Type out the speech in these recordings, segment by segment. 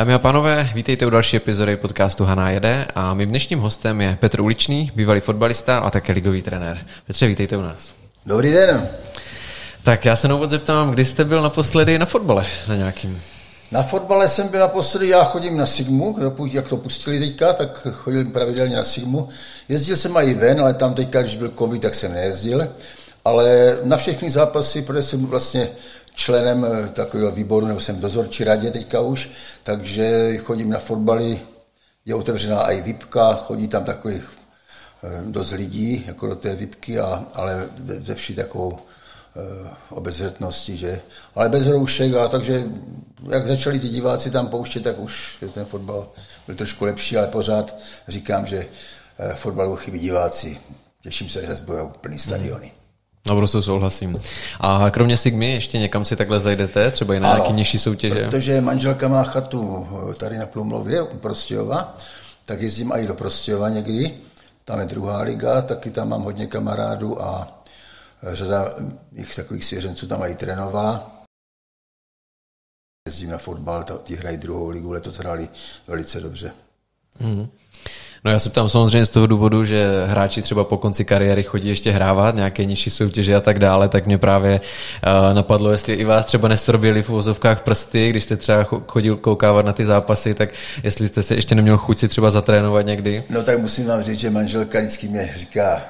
Dámy a pánové, vítejte u další epizody podcastu Haná jede a mým dnešním hostem je Petr Uličný, bývalý fotbalista a také ligový trenér. Petře, vítejte u nás. Dobrý den. Tak já se na úvod zeptám, kdy jste byl naposledy na fotbale na nějakým? Na fotbale jsem byl naposledy, já chodím na Sigmu, jak to pustili teďka, tak chodil pravidelně na Sigmu. Jezdil jsem i ven, ale tam teďka, když byl covid, tak jsem nejezdil. Ale na všechny zápasy, protože jsem vlastně členem eh, takového výboru, nebo jsem v dozorčí radě teďka už, takže chodím na fotbaly, je otevřená i VIPka, chodí tam takových eh, dost lidí, jako do té VIPky, a, ale ze vší takovou eh, obezřetnosti, že? Ale bez roušek a takže jak začali ty diváci tam pouštět, tak už ten fotbal byl trošku lepší, ale pořád říkám, že fotbalu chybí diváci. Těším se, že zase budou plný stadiony. Naprosto souhlasím. A kromě Sigmy ještě někam si takhle zajdete, třeba i na nějaké nižší soutěže? protože manželka má chatu tady na Plumlově u Prostějova, tak jezdím i do Prostějova někdy. Tam je druhá liga, taky tam mám hodně kamarádů a řada jich takových svěřenců tam i trénovala. Jezdím na fotbal, ti hrají druhou ligu, letos hráli velice dobře. Mm. No já se ptám samozřejmě z toho důvodu, že hráči třeba po konci kariéry chodí ještě hrávat nějaké nižší soutěže a tak dále, tak mě právě uh, napadlo, jestli i vás třeba nestrobili v uvozovkách prsty, když jste třeba chodil koukávat na ty zápasy, tak jestli jste se ještě neměl chuť si třeba zatrénovat někdy? No tak musím vám říct, že manželka vždycky mě říká,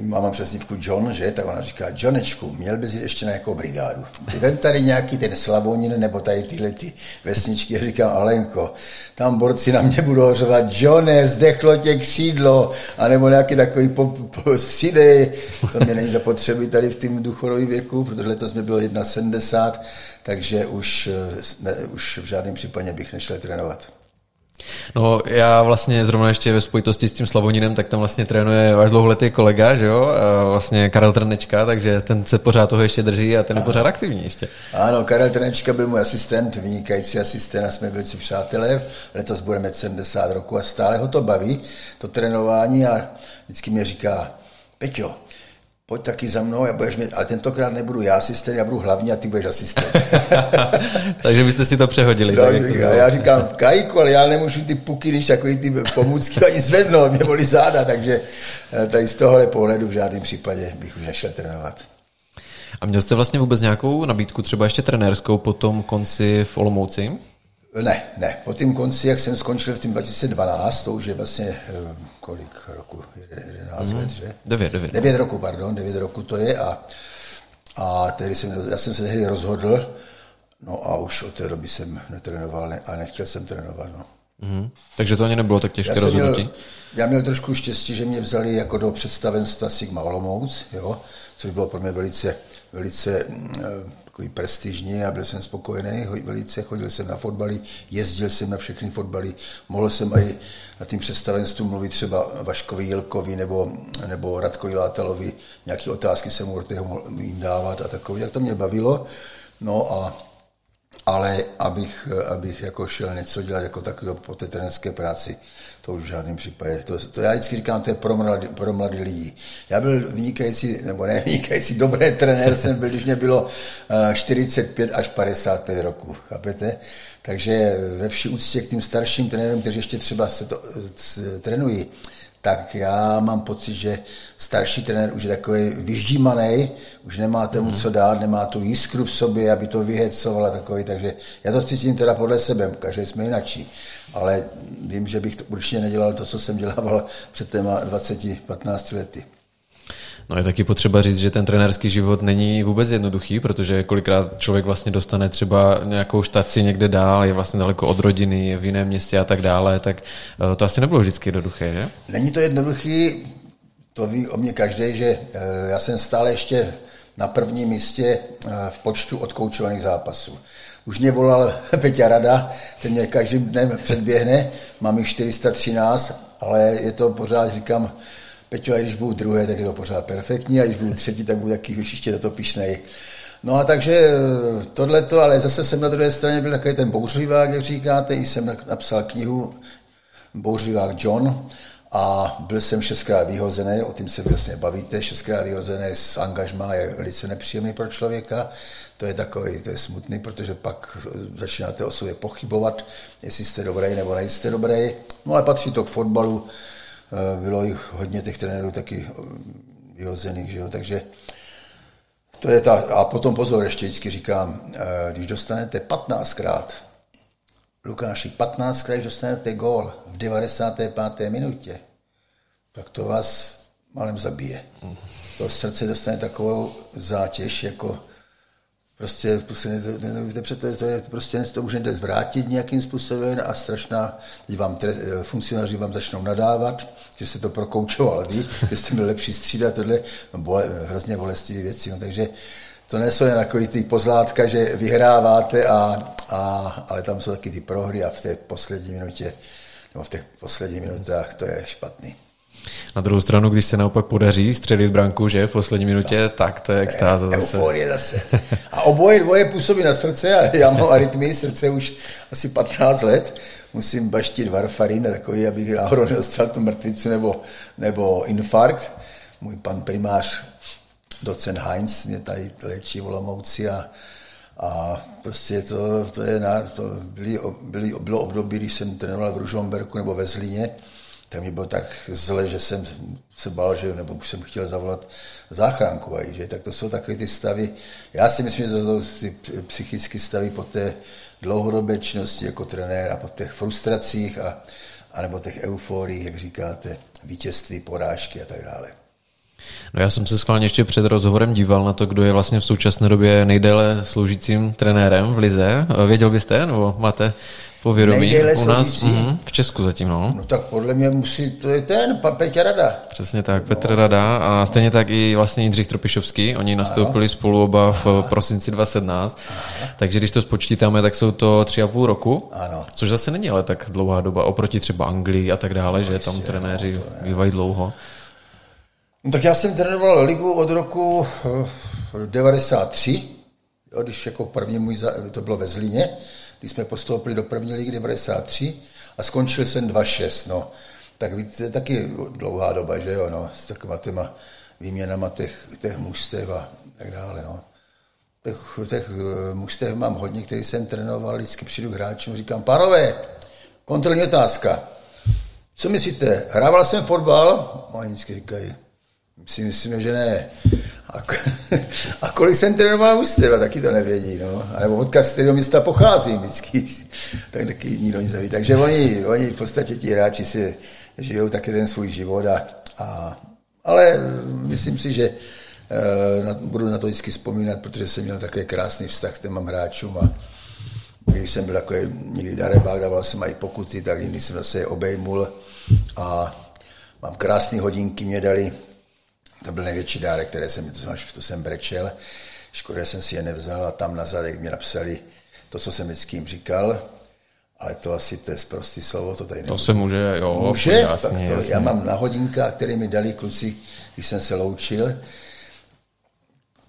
mám přesnívku John, že? Tak ona říká, Johnečku, měl bys jít ještě na nějakou brigádu. Vem tady nějaký ten Slavonin nebo tady tyhle ty vesničky. Já říkám, Alenko, tam borci na mě budou řovat, Johne, zdechlo tě křídlo, anebo nějaký takový po, po střídej. To mě není zapotřebí tady v tom důchodovém věku, protože letos mi bylo 1,70, takže už, ne, už v žádném případě bych nešel trénovat. No já vlastně zrovna ještě ve spojitosti s tím Slavoninem, tak tam vlastně trénuje váš dlouholetý kolega, že jo, a vlastně Karel Trnečka, takže ten se pořád toho ještě drží a ten je pořád aktivní ještě. Ano, Karel Trnečka byl můj asistent, vynikající asistent a jsme si přátelé. Letos budeme 70 roku a stále ho to baví, to trénování a vždycky mi říká, Peťo, pojď taky za mnou, a budeš mít, ale tentokrát nebudu já asistent, já budu hlavní a ty budeš asistent. Takže byste si to přehodili. No, tak jako já, já říkám, v kajku, ale já nemůžu ty puky, když takový ty pomůcky ani zvednout, mě bolí záda, takže eh, tady z tohohle pohledu v žádném případě bych už nešel trénovat. A měl jste vlastně vůbec nějakou nabídku, třeba ještě trenérskou po tom konci v Olomouci? Ne, ne. Po tím konci, jak jsem skončil v tím 2012, to už je vlastně eh, kolik roku, 11 mm. let, že? 9, 9. 9 roku, pardon, 9 roku to je a, a tehdy jsem, já jsem se tehdy rozhodl, no a už od té doby jsem netrénoval ne, a nechtěl jsem trénovat, no. Mm. Takže to ani nebylo tak těžké já rozhodnutí? Měl, já měl trošku štěstí, že mě vzali jako do představenstva Sigma Olomouc, jo, což bylo pro mě velice, velice mm, takový prestižní a byl jsem spokojený velice, chodil jsem na fotbaly, jezdil jsem na všechny fotbaly, mohl jsem i na tím představenstvu mluvit třeba Vaškovi Jilkovi nebo, nebo Radkovi Látalovi, nějaké otázky jsem mohl jim dávat a takový, tak to mě bavilo. No a ale abych, abych jako šel něco dělat jako takového po té trenerské práci, to už v žádném případě. To, to já vždycky říkám, to je pro mladý, pro mladý lidi. Já byl vynikající, nebo ne vynikající, dobrý trenér jsem byl, když mě bylo 45 eh, až 55 roku, chápete? Takže ve vší úctě k tím starším trenérům, kteří ještě třeba se to eh, trénují, tak já mám pocit, že starší trenér už je takový vyždímaný, už nemá tomu co dát, nemá tu jiskru v sobě, aby to vyhecoval a takový, takže já to cítím teda podle sebe, každý jsme jinačí, ale vím, že bych to určitě nedělal to, co jsem dělával před téma 20-15 lety. No je taky potřeba říct, že ten trenérský život není vůbec jednoduchý, protože kolikrát člověk vlastně dostane třeba nějakou štaci někde dál, je vlastně daleko od rodiny, je v jiném městě a tak dále, tak eh, to asi nebylo vždycky jednoduché, že? Není to jednoduchý, to ví o mě každý, že eh, já jsem stále ještě na prvním místě eh, v počtu odkoučovaných zápasů. Už mě volal Peťa Rada, ten mě každým dnem předběhne, mám jich 413, ale je to pořád, říkám, Peťo, a když budu druhé, tak je to pořád perfektní, a když budu třetí, tak budu taky ještě na to pišnej. No a takže eh, tohleto, ale zase jsem na druhé straně byl takový ten bouřlivák, jak říkáte, i jsem napsal knihu Bouřlivák John a byl jsem šestkrát vyhozený, o tím se vlastně bavíte, šestkrát vyhozený z angažmá je velice nepříjemný pro člověka, to je takový, to je smutný, protože pak začínáte o sobě pochybovat, jestli jste dobrý nebo nejste dobrý, no ale patří to k fotbalu, eh, bylo jich hodně těch trenérů taky eh, vyhozených, že jo, takže to je ta, a potom pozor, ještě vždycky říkám, eh, když dostanete 15krát, Lukáši, 15krát, když dostanete gól v 95. minutě, tak to vás malem zabije. To srdce dostane takovou zátěž, jako prostě, prostě nevíte před to, to je prostě to už nejde zvrátit nějakým způsobem a strašná, teď vám tre, funkcionáři vám začnou nadávat, že se to prokoučoval ví, že jste měli lepší střídat, tohle no, bole, hrozně bolestivé věci, no, takže to nejsou jen takový ty pozlátka, že vyhráváte, a, a, ale tam jsou taky ty prohry a v té poslední minutě, nebo v těch posledních minutách to je špatný. Na druhou stranu, když se naopak podaří střelit branku, že v poslední minutě, no. tak to je extáza zase. Euforie zase. A oboje dvoje působí na srdce a já mám arytmii srdce už asi 15 let. Musím baštit varfarin, takový, abych náhodou nedostal tu mrtvicu nebo, nebo infarkt. Můj pan primář, docen Heinz, mě tady léčí volomouci a, a prostě to, to je na, to byly, byly, bylo období, když jsem trénoval v Ružomberku nebo ve Zlíně, tak mi bylo tak zle, že jsem se bál, že, nebo už jsem chtěl zavolat záchranku, aj, že? tak to jsou takové ty stavy. Já si myslím, že to jsou ty psychické stavy po té dlouhodobé činnosti jako trenér a po těch frustracích a, a nebo těch euforiích, jak říkáte, vítězství, porážky a tak dále. No já jsem se schválně ještě před rozhovorem díval na to, kdo je vlastně v současné době nejdéle sloužícím trenérem v Lize. Věděl byste, nebo máte povědomí u nás mm, v Česku zatím, no. No tak podle mě musí, to je ten, pan Petr Rada. Přesně tak, no. Petr Rada a stejně tak i vlastně Jindřich Tropišovský, oni nastoupili spolu oba v Aha. prosinci 2017, Aha. takže když to spočítáme, tak jsou to tři a půl roku, ano. což zase není ale tak dlouhá doba oproti třeba Anglii a tak dále, no, že tam trenéři no, bývají dlouho. No, tak já jsem trénoval ligu od roku 93, eh, jo, když jako první můj, to bylo ve Zlíně, když jsme postoupili do první ligy 93 a skončil jsem 2-6, no. Tak víte, to je taky dlouhá doba, že jo, no, s takovýma těma výměnama těch, těch mužstev a tak dále, no. Těch, těch eh, mužstev mám hodně, který jsem trénoval, vždycky přijdu k hráčům, říkám, pánové, kontrolní otázka. Co myslíte, hrával jsem fotbal? Oni vždycky říkají, si myslím, že ne. A, a kolik jsem trénoval mužstev, taky to nevědí, no. A nebo odkaz z kterého města pochází vždycky, tak taky nikdo nic neví. Takže oni, oni v podstatě ti hráči si žijou taky ten svůj život a, a ale myslím si, že uh, na, budu na to vždycky vzpomínat, protože jsem měl takový krásný vztah s těma hráčům a když jsem byl takový někdy darebák, dával jsem i pokuty, tak jindy jsem zase obejmul a mám krásné hodinky, mě dali to byl největší dárek, které jsem, to jsem, to jsem brečel. Škoda, že jsem si je nevzal a tam na zadek mi napsali to, co jsem vždycky jim říkal, ale to asi to je prostý slovo, to tady nebudu. To se může, jo. Může, jasný, tak to, jasný. já mám na hodinkách, které mi dali kluci, když jsem se loučil,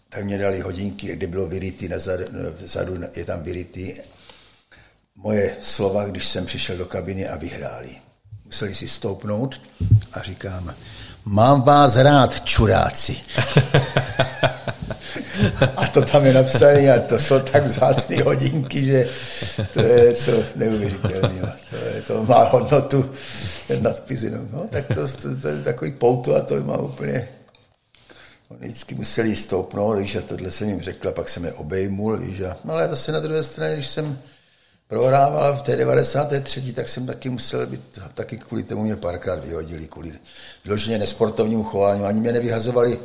tak mě dali hodinky, kde bylo vyrytý, na zadu, vzadu je tam vyrytý moje slova, když jsem přišel do kabiny a vyhráli. Museli si stoupnout a říkám, mám vás rád, čuráci. a to tam je napsané a to jsou tak vzácné hodinky, že to je něco neuvěřitelného. To, je, to má hodnotu nadpis jenom. No, tak to, to, to, je takový pouto a to má úplně Oni vždycky museli stoupnout, víš, a tohle jsem jim řekl, pak jsem je obejmul, víš, a, no, ale zase na druhé straně, když jsem prohrával v té 93. tak jsem taky musel být, taky kvůli tomu mě párkrát vyhodili, kvůli vyloženě nesportovnímu chování. Ani mě nevyhazovali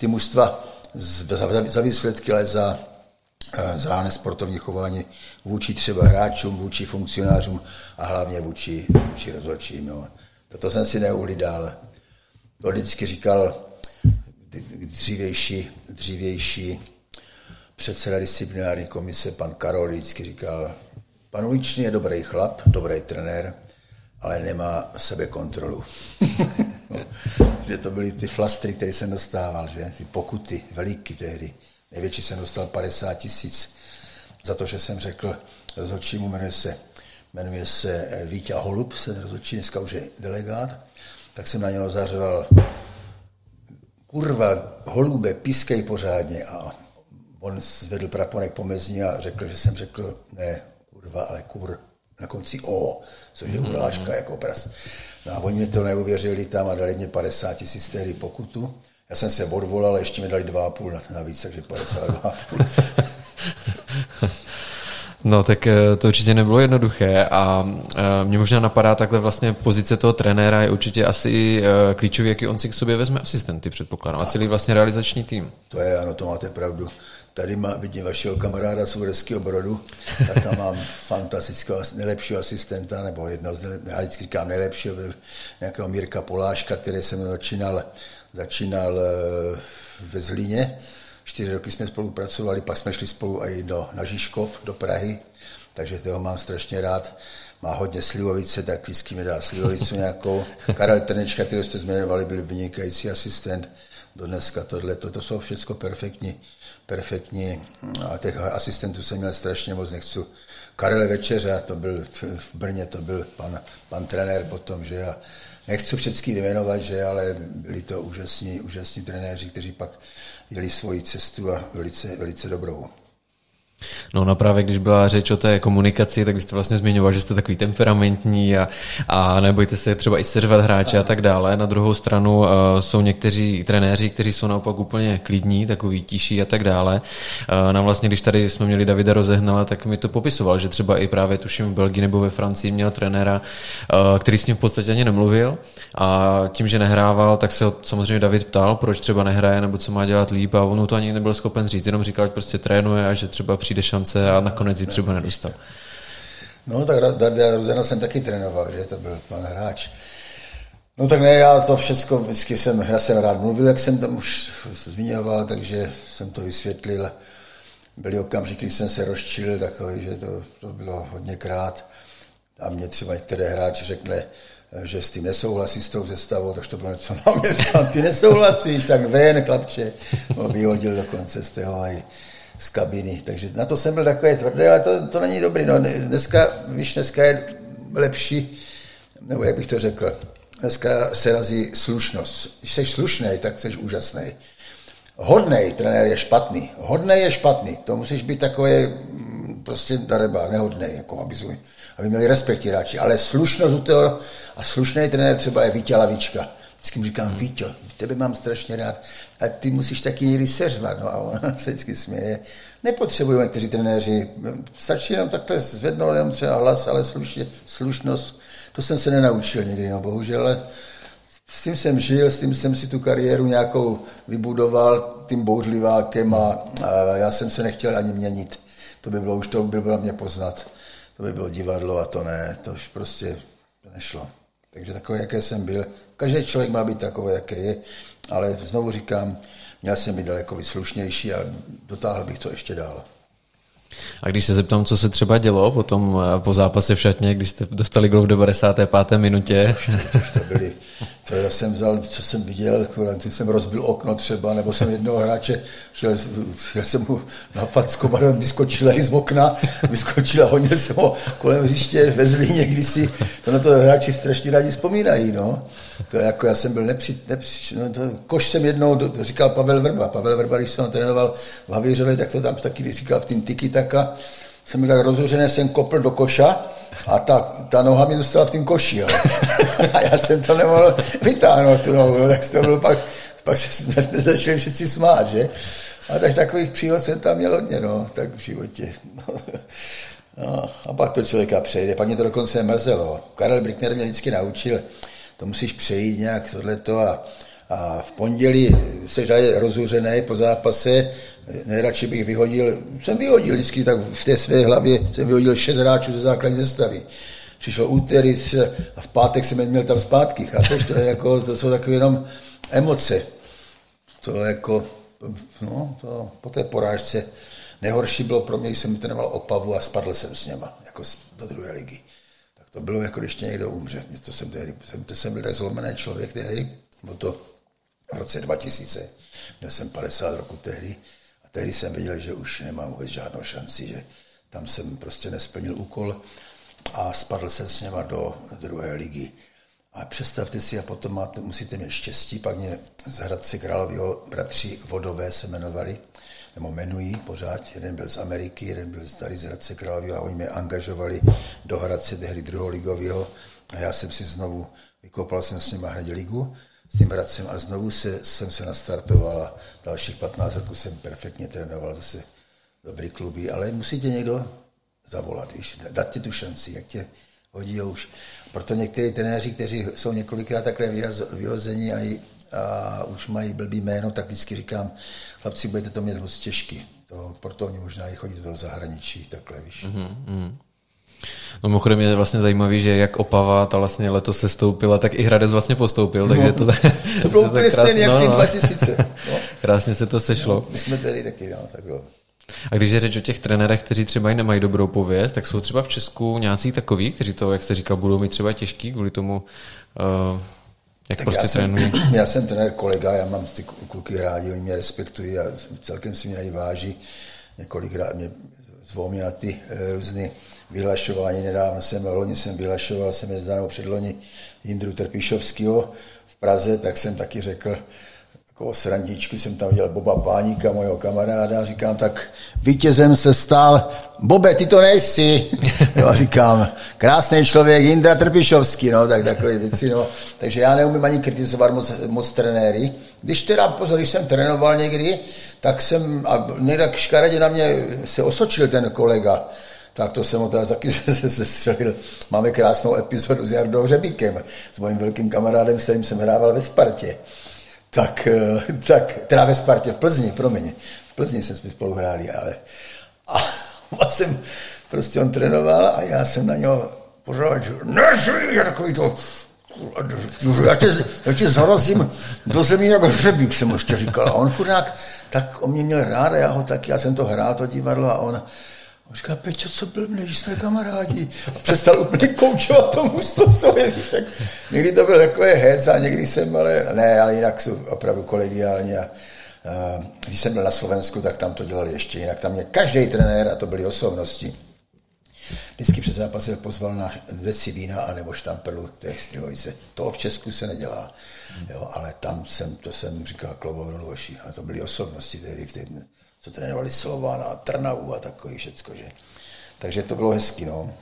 ty mužstva za, za výsledky, ale za, eh, za nesportovní chování vůči třeba hráčům, vůči funkcionářům a hlavně vůči, vůči rozhodčím. No. Toto jsem si neuhlídal. To vždycky říkal dřívější, dřívější předseda disciplinární komise, pan Karol, vždycky říkal, Pan Uličný je dobrý chlap, dobrý trenér, ale nemá sebe kontrolu. že to byly ty flastry, které jsem dostával, že? ty pokuty, veliký tehdy. Největší jsem dostal 50 tisíc za to, že jsem řekl rozhodčímu, jmenuje se, jmenuje se Vítě Holub, se rozhodčí, dneska už je delegát, tak jsem na něho zařval kurva, holube, pískej pořádně a on zvedl praponek pomezní a řekl, že jsem řekl, ne, kurva, ale kur, na konci O, což je urážka jako pras. No a oni mi to neuvěřili tam a dali mě 50 tisíc tehdy pokutu. Já jsem se odvolal, ještě mi dali 2,5 navíc, takže 52,5. No tak eh, to určitě nebylo jednoduché a eh, mě možná napadá takhle vlastně pozice toho trenéra je určitě asi eh, klíčový, jaký on si k sobě vezme asistenty, předpokládám, a celý vlastně realizační tým. To je, ano, to máte pravdu. Tady má, vidím vašeho kamaráda z Uherského Brodu, tak tam mám fantastického, nejlepšího asistenta, nebo jedno já vždycky říkám nejlepšího, nějakého Mírka Poláška, který jsem začínal, začínal ve Zlíně, Čtyři roky jsme spolupracovali, pak jsme šli spolu i do, na Žižkov, do Prahy, takže toho mám strašně rád. Má hodně slivovice, tak vždycky mi dá slivovicu nějakou. Karel Trnečka, který jste zmiňovali, byl vynikající asistent. Do dneska tohle, to, to jsou všechno perfektní, perfektní. A těch asistentů jsem měl strašně moc, nechci. Karel Večeře, to byl v Brně, to byl pan, pan trenér potom, že a nechci všechny vyjmenovat, že ale byli to úžasní, úžasní trenéři, kteří pak jeli svoji cestu a velice, velice dobrou. No, no právě když byla řeč o té komunikaci, tak byste vlastně zmiňoval, že jste takový temperamentní a, a nebojte se třeba i servat hráče a tak dále. Na druhou stranu uh, jsou někteří trenéři, kteří jsou naopak úplně klidní, takový tiší a tak dále. Uh, nám vlastně, když tady jsme měli Davida Rozehnala, tak mi to popisoval, že třeba i právě tuším v Belgii nebo ve Francii měl trenéra, uh, který s ním v podstatě ani nemluvil a tím, že nehrával, tak se ho samozřejmě David ptal, proč třeba nehraje nebo co má dělat líp a on to ani nebyl schopen říct, jenom říkal, že prostě trénuje a že třeba přijde šance a nakonec ji třeba nedostal. No tak Darda Rozena jsem taky trénoval, že to byl pan hráč. No tak ne, já to všechno vždycky jsem, já jsem rád mluvil, jak jsem tam už zmiňoval, takže jsem to vysvětlil. Byly okamžiky, když jsem se rozčilil takový, že to, to bylo hodně krát. A mě třeba některé hráči řekne, že s tím nesouhlasí s tou zestavou, tak to bylo něco na mě, říkám, ty nesouhlasíš, tak ven, chlapče. No, vyhodil dokonce z toho z kabiny, takže na to jsem byl takový tvrdý, ale to, to není dobrý. No, dneska, víš, dneska je lepší, nebo jak bych to řekl, dneska se razí slušnost. Když jsi slušný, tak jsi úžasný. Hodnej trenér je špatný. Hodnej je špatný. To musíš být takový mm, prostě dareba, nehodnej, jako aby, aby měli respekt hráči. Ale slušnost u toho, a slušný trenér třeba je Vítě Lavička Vždycky mu říkám, Víťo, tebe mám strašně rád a ty musíš taky někdy seřvat. No a on se vždycky směje. Nepotřebují někteří trenéři, stačí jenom takhle zvednout jenom třeba hlas, ale slušně, slušnost, to jsem se nenaučil někdy, no bohužel, ale s tím jsem žil, s tím jsem si tu kariéru nějakou vybudoval, tím bouřlivákem a, a já jsem se nechtěl ani měnit. To by bylo už, to by bylo mě poznat. To by bylo divadlo a to ne, to už prostě nešlo. Takže takový, jaké jsem byl. Každý člověk má být takový, jaký je, ale znovu říkám, měl jsem být daleko vyslušnější a dotáhl bych to ještě dál. A když se zeptám, co se třeba dělo potom eh, po zápase v šatně, když jste dostali gol v 95. minutě? To, to, to byly, to já jsem vzal, co jsem viděl, jsem rozbil okno třeba, nebo jsem jednoho hráče, chtěl, chtěl jsem mu napad s komarem, vyskočil z okna, vyskočil a honil jsem ho kolem hřiště ve Zlíně kdysi. To na to hráči strašně rádi vzpomínají, no. To jako já jsem byl nepři, nepři no to, koš jsem jednou, to říkal Pavel Vrba. Pavel Vrba, když jsem ho trénoval v Havířově, tak to tam taky říkal v tým tiki taka, jsem byl tak rozhořený, jsem kopl do koša a ta, ta noha mi zůstala v tom koši. Jo. a já jsem to nemohl vytáhnout, tu nohu, no, tak to bylo pak, pak se, jsme začali všichni smát, že? A tak takových příhod jsem tam měl hodně, no, tak v životě. No, a pak to člověka přejde. Pak mě to dokonce mrzelo. Karel Brickner mě vždycky naučil, to musíš přejít nějak tohleto a, a v pondělí se rozhořený po zápase, nejradši bych vyhodil, jsem vyhodil vždycky tak v té své hlavě, jsem vyhodil šest hráčů ze základní zestavy. Přišlo úterý a v pátek jsem měl tam zpátky, chápeš? To, je jako, to jsou takové jenom emoce. To jako, no, to, po té porážce nejhorší bylo pro mě, když jsem trénoval Opavu a spadl jsem s něma, jako do druhé ligy. Tak to bylo jako když někdo umře. To jsem, tehdy, to jsem byl tak zlomený člověk tehdy, bylo to v roce 2000, měl jsem 50 roku tehdy, tehdy jsem věděl, že už nemám vůbec žádnou šanci, že tam jsem prostě nesplnil úkol a spadl jsem s něma do druhé ligy. A představte si, a potom máte, musíte mít štěstí, pak mě z Hradce Králového bratři Vodové se jmenovali, nebo jmenují pořád, jeden byl z Ameriky, jeden byl tady z Hradce Králového a oni mě angažovali do Hradce tehdy druholigového a já jsem si znovu, vykopal jsem s nimi hned ligu, s tím Hradcem a znovu se, jsem se nastartoval a dalších 15 roků jsem perfektně trénoval zase dobrý kluby, ale musí tě někdo zavolat, víš, dát ti tu šanci, jak tě hodí už. Proto někteří trenéři, kteří jsou několikrát takhle vyhození a, a už mají blbý jméno, tak vždycky říkám, chlapci, budete to mít moc těžký. To, proto oni možná i chodí do toho zahraničí, takhle, víš. Mm-hmm. No mimochodem je vlastně zajímavý, že jak Opava ta vlastně letos se stoupila, tak i Hradec vlastně postoupil, takže to... to bylo úplně stejné jak v tím 2000. No. Krásně se to sešlo. No, my jsme tady taky, no, tak bylo. A když je řeč o těch trenérech, kteří třeba i nemají dobrou pověst, tak jsou třeba v Česku nějací takový, kteří to, jak jste říkal, budou mít třeba těžký kvůli tomu, uh, jak tak prostě já trénují? Jsem, já jsem trenér kolega, já mám ty kluky rádi, oni mě respektují a celkem si mě i váží. Několikrát mě zvou mě na ty uh, různé vyhlašování. Nedávno jsem, loni jsem vyhlašoval, jsem je zdanou předloni Jindru Trpišovského v Praze, tak jsem taky řekl, jako srandičku jsem tam viděl Boba Páníka, mojho kamaráda, říkám, tak vítězem se stal, Bobe, ty to nejsi. jo, říkám, krásný člověk, Jindra Trpišovský, no, tak takové věci, no. Takže já neumím ani kritizovat moc, moc trenéry. Když teda, pozor, když jsem trénoval někdy, tak jsem, a nejak škaredě na mě se osočil ten kolega, tak to jsem ho teda taky zestřelil. Máme krásnou epizodu s Jardou Řebíkem, s mojím velkým kamarádem, s kterým jsem hrával ve Spartě tak, eh, tak teda ve Spartě v Plzni, promiň, v Plzni jsme spolu hráli, ale a, a jsem, prostě on trénoval a já jsem na něho pořád, že nesmí, takový to, já tě, já tě zarazím do zemí jako hřebík, jsem mu ještě říkal. A on furt tak on mě měl rád a já ho taky, já jsem to hrál, to divadlo a on, on říká, Peťo, co byl, když jsme kamarádi. A přestal úplně koučovat to mužstvo. Někdy to byl takový hec a někdy jsem, ale ne, ale jinak jsou opravdu kolegiálně. A, a, když jsem byl na Slovensku, tak tam to dělali ještě jinak. Tam mě každý trenér, a to byly osobnosti, vždycky před zápasem pozval na deci vína a nebo štamperlu té stylovice. To v Česku se nedělá, jo, ale tam jsem, to jsem říkal klobou A to byly osobnosti tehdy v té co trénovali Slována a Trnavu a takový všecko, že. Takže to bylo hezký, no.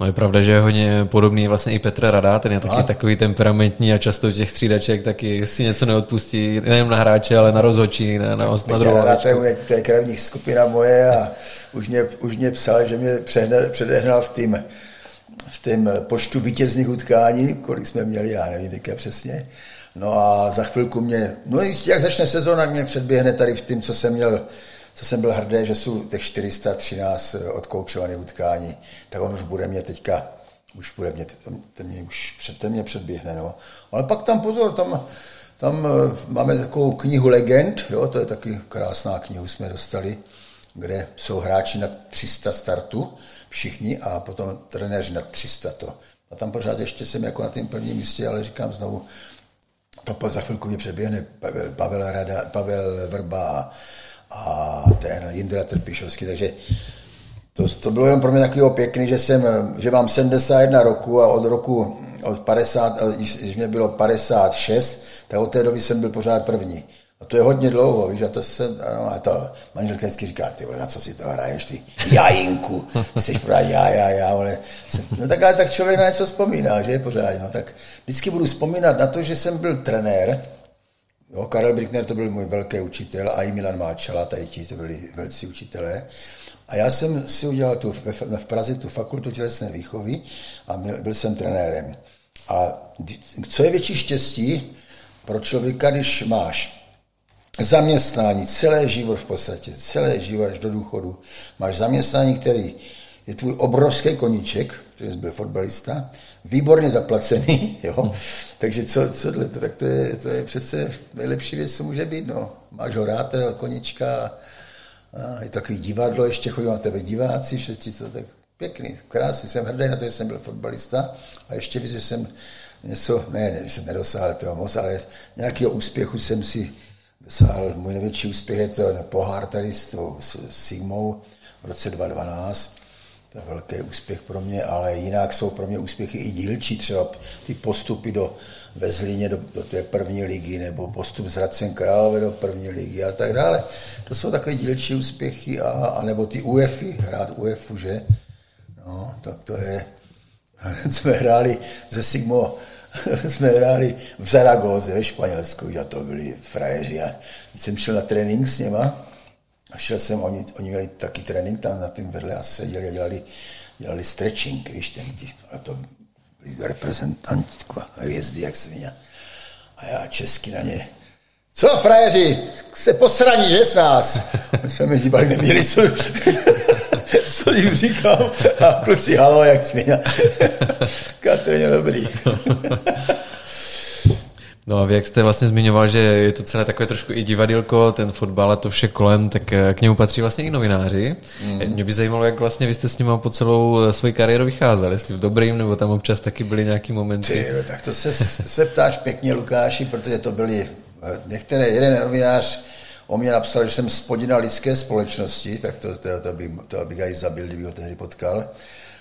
No je pravda, že je hodně podobný vlastně i Petr Rada, ten je taky a? takový temperamentní a často těch střídaček taky si něco neodpustí, nejen na hráče, ale na rozhočí, na, na, na druhou Rada, to je, to je krevní skupina moje a už mě, už mě psal, že mě předehnal v tým v tém počtu vítězných utkání, kolik jsme měli, já nevím teďka přesně, No a za chvilku mě, no jistě, jak začne sezóna, mě předběhne tady v tím, co jsem měl, co jsem byl hrdý, že jsou těch 413 odkoučovaných utkání, tak on už bude mě teďka, už bude mě, ten mě už před, ten mě předběhne, no. Ale pak tam pozor, tam, tam eh, máme takovou knihu legend, jo, to je taky krásná knihu, jsme dostali, kde jsou hráči na 300 startů, všichni, a potom trenéři na 300 to. A tam pořád ještě jsem jako na tom prvním místě, ale říkám znovu, to za chvilku mě přeběhne Pavel, Rada, Pavel Vrba a ten Jindra Trpišovský, takže to, to bylo jenom pro mě takový pěkný, že jsem, že mám 71 roku a od roku od 50, když mě bylo 56, tak od té doby jsem byl pořád první. To je hodně dlouho, víš, a to se, ano, a to manželka vždycky říká, ty vole, na co si to hraješ, ty jajinku, jsi pořád já, já, já, ale, no tak ale tak člověk na něco vzpomíná, že je pořád, no, tak vždycky budu vzpomínat na to, že jsem byl trenér, jo, Karel Brickner to byl můj velký učitel a i Milan Máčala, tady ti to byli velcí učitelé, a já jsem si udělal tu, v, v Praze tu fakultu tělesné výchovy a byl, byl jsem trenérem. A co je větší štěstí pro člověka, když máš zaměstnání, celé život v podstatě, celé život až do důchodu. Máš zaměstnání, který je tvůj obrovský koníček, protože jsi byl fotbalista, výborně zaplacený, jo. Hmm. Takže co, co to, tak to je, to je přece nejlepší věc, co může být, no. Máš ho rád, koníčka, a je takový divadlo, ještě chodí na tebe diváci, všetci to tak pěkný, krásný, jsem hrdý na to, že jsem byl fotbalista a ještě víc, že jsem něco, ne, ne, že jsem nedosáhl toho moc, ale nějakého úspěchu jsem si dosáhl můj největší úspěch je to pohár tady s tou Sigmou v roce 2012. to je velký úspěch pro mě, ale jinak jsou pro mě úspěchy i dílčí, třeba ty postupy do ve Zlíně do, do té první ligy, nebo postup z Hradcem Králové do první ligy a tak dále. To jsou takové dílčí úspěchy, a, a nebo ty UEFy, hrát UEFu, že? No, tak to je, jsme hráli ze Sigmo, jsme hráli v Zaragoze ve Španělsku, a to byli frajeři. A jsem šel na trénink s něma a šel jsem, oni, oni měli taky trénink tam na tím vedle a seděli a dělali, dělali stretching, víš, ten, a to byli reprezentanti, hvězdy jak svině. A já česky na ně, co frajeři, se posraní, že s nás? My jsme mi dívali, nevěděli, co, co jim říkám. A kluci, halo, jak svině. Katrně dobrý. No a vy, jak jste vlastně zmiňoval, že je to celé takové trošku i divadilko, ten fotbal a to vše kolem, tak eh, k němu patří vlastně i novináři. Mm. Mě by zajímalo, jak vlastně vy jste s nimi po celou eh, svoji kariéru vycházel, jestli v dobrým, nebo tam občas taky byly nějaký momenty. Ty, tak to se, se ptáš pěkně, Lukáši, protože to byly eh, některé, jeden novinář o mě napsal, že jsem spodina lidské společnosti, tak to, to, to, by, to bych aj zabil, kdyby ho tehdy potkal.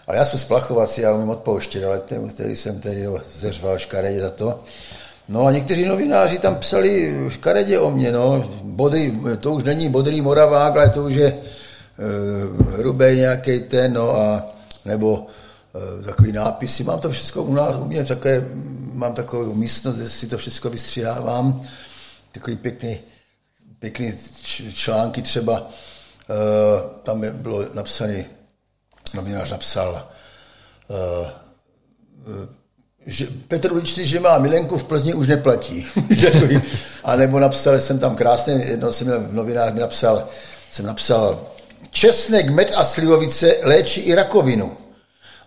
A já jsem splachovací, já umím odpouštět, ale ten, který jsem tedy zeřval škaredě za to. No a někteří novináři tam psali škaredě o mě, no. Bodrý, to už není bodrý Moravák, ale to už je e, hrubý nějaký ten, no a nebo e, takový nápisy. Mám to všechno u nás, u mě také, mám takovou místnost, kde si to všechno vystřihávám. Takový pěkný, pěkný články třeba, e, tam bylo napsaný, novinář napsal, e, že Petr Uličný, že má milenku v Plzni, už neplatí. a nebo napsal, jsem tam krásně, jednou jsem měl v novinách, mi napsal, jsem napsal, česnek, med a slivovice léčí i rakovinu.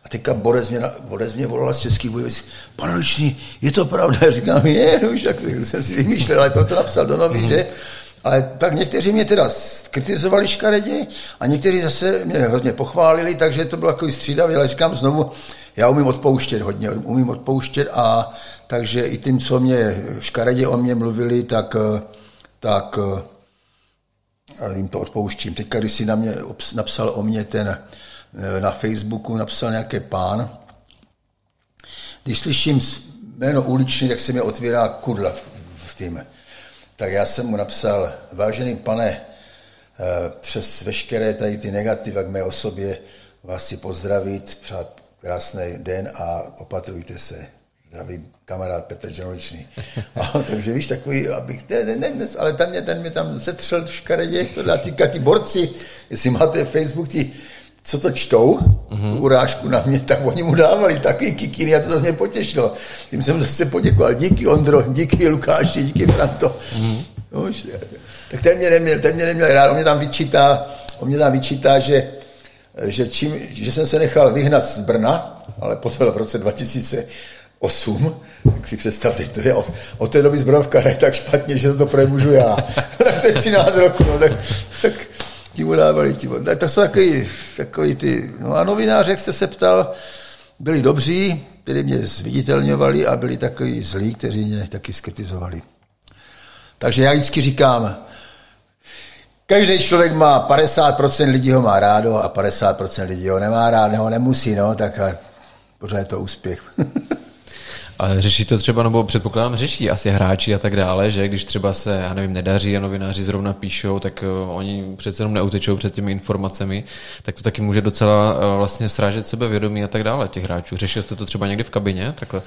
A teďka Borec mě, Borec mě volala z českých bojových, pane Ličný, je to pravda? Já říkám, je, no už tak jsem si vymýšlel, ale to, to napsal do novin, mm. že? Ale tak někteří mě teda kritizovali škaredě a někteří zase mě hodně pochválili, takže to bylo jako střídavě, ale říkám znovu, já umím odpouštět hodně, umím odpouštět a takže i tím, co mě škaredě o mě mluvili, tak, tak jim to odpouštím. Teď, když si na mě napsal o mě ten na Facebooku, napsal nějaký pán, když slyším jméno uličný, tak se mi otvírá kudla v, v tým. Tak já jsem mu napsal, vážený pane, přes veškeré tady ty negativa k mé osobě vás si pozdravit, přát krásný den a opatrujte se. Zdravý kamarád Petr Žanoličný. Takže víš, takový, abych, ne, ne, ne, ale tam mě, ten mě tam setřel škaredě, a ty, ty borci, jestli máte Facebook, ty, co to čtou, mm-hmm. urážku na mě, tak oni mu dávali takový kikiny a to zase mě potěšilo. Tím jsem zase poděkoval. Díky Ondro, díky Lukáši, díky Franto. Mm-hmm. No, tak ten mě, neměl, ten mě neměl rád, on mě tam vyčítá, on mě tam vyčítá, že že, čím, že jsem se nechal vyhnat z Brna, ale poslal v roce 2008, tak si představte, to je od, od té doby zbrojovka je tak špatně, že to premůžu já. tak to je 13 roku, no, tak, tak ti udávali, ti, tak to jsou takový, takový ty, no a novináři, jak jste se ptal, byli dobří, kteří mě zviditelňovali a byli takový zlí, kteří mě taky skritizovali. Takže já vždycky říkám, Každý člověk má 50% lidí ho má rádo a 50% lidí ho nemá rád, nebo nemusí, no, tak pořád je to úspěch. Ale řeší to třeba, nebo předpokládám, řeší asi hráči a tak dále, že když třeba se, já nevím, nedaří a novináři zrovna píšou, tak uh, oni přece jenom neutečou před těmi informacemi, tak to taky může docela uh, vlastně srážet sebevědomí a tak dále těch hráčů. Řešil jste to třeba někdy v kabině, takhle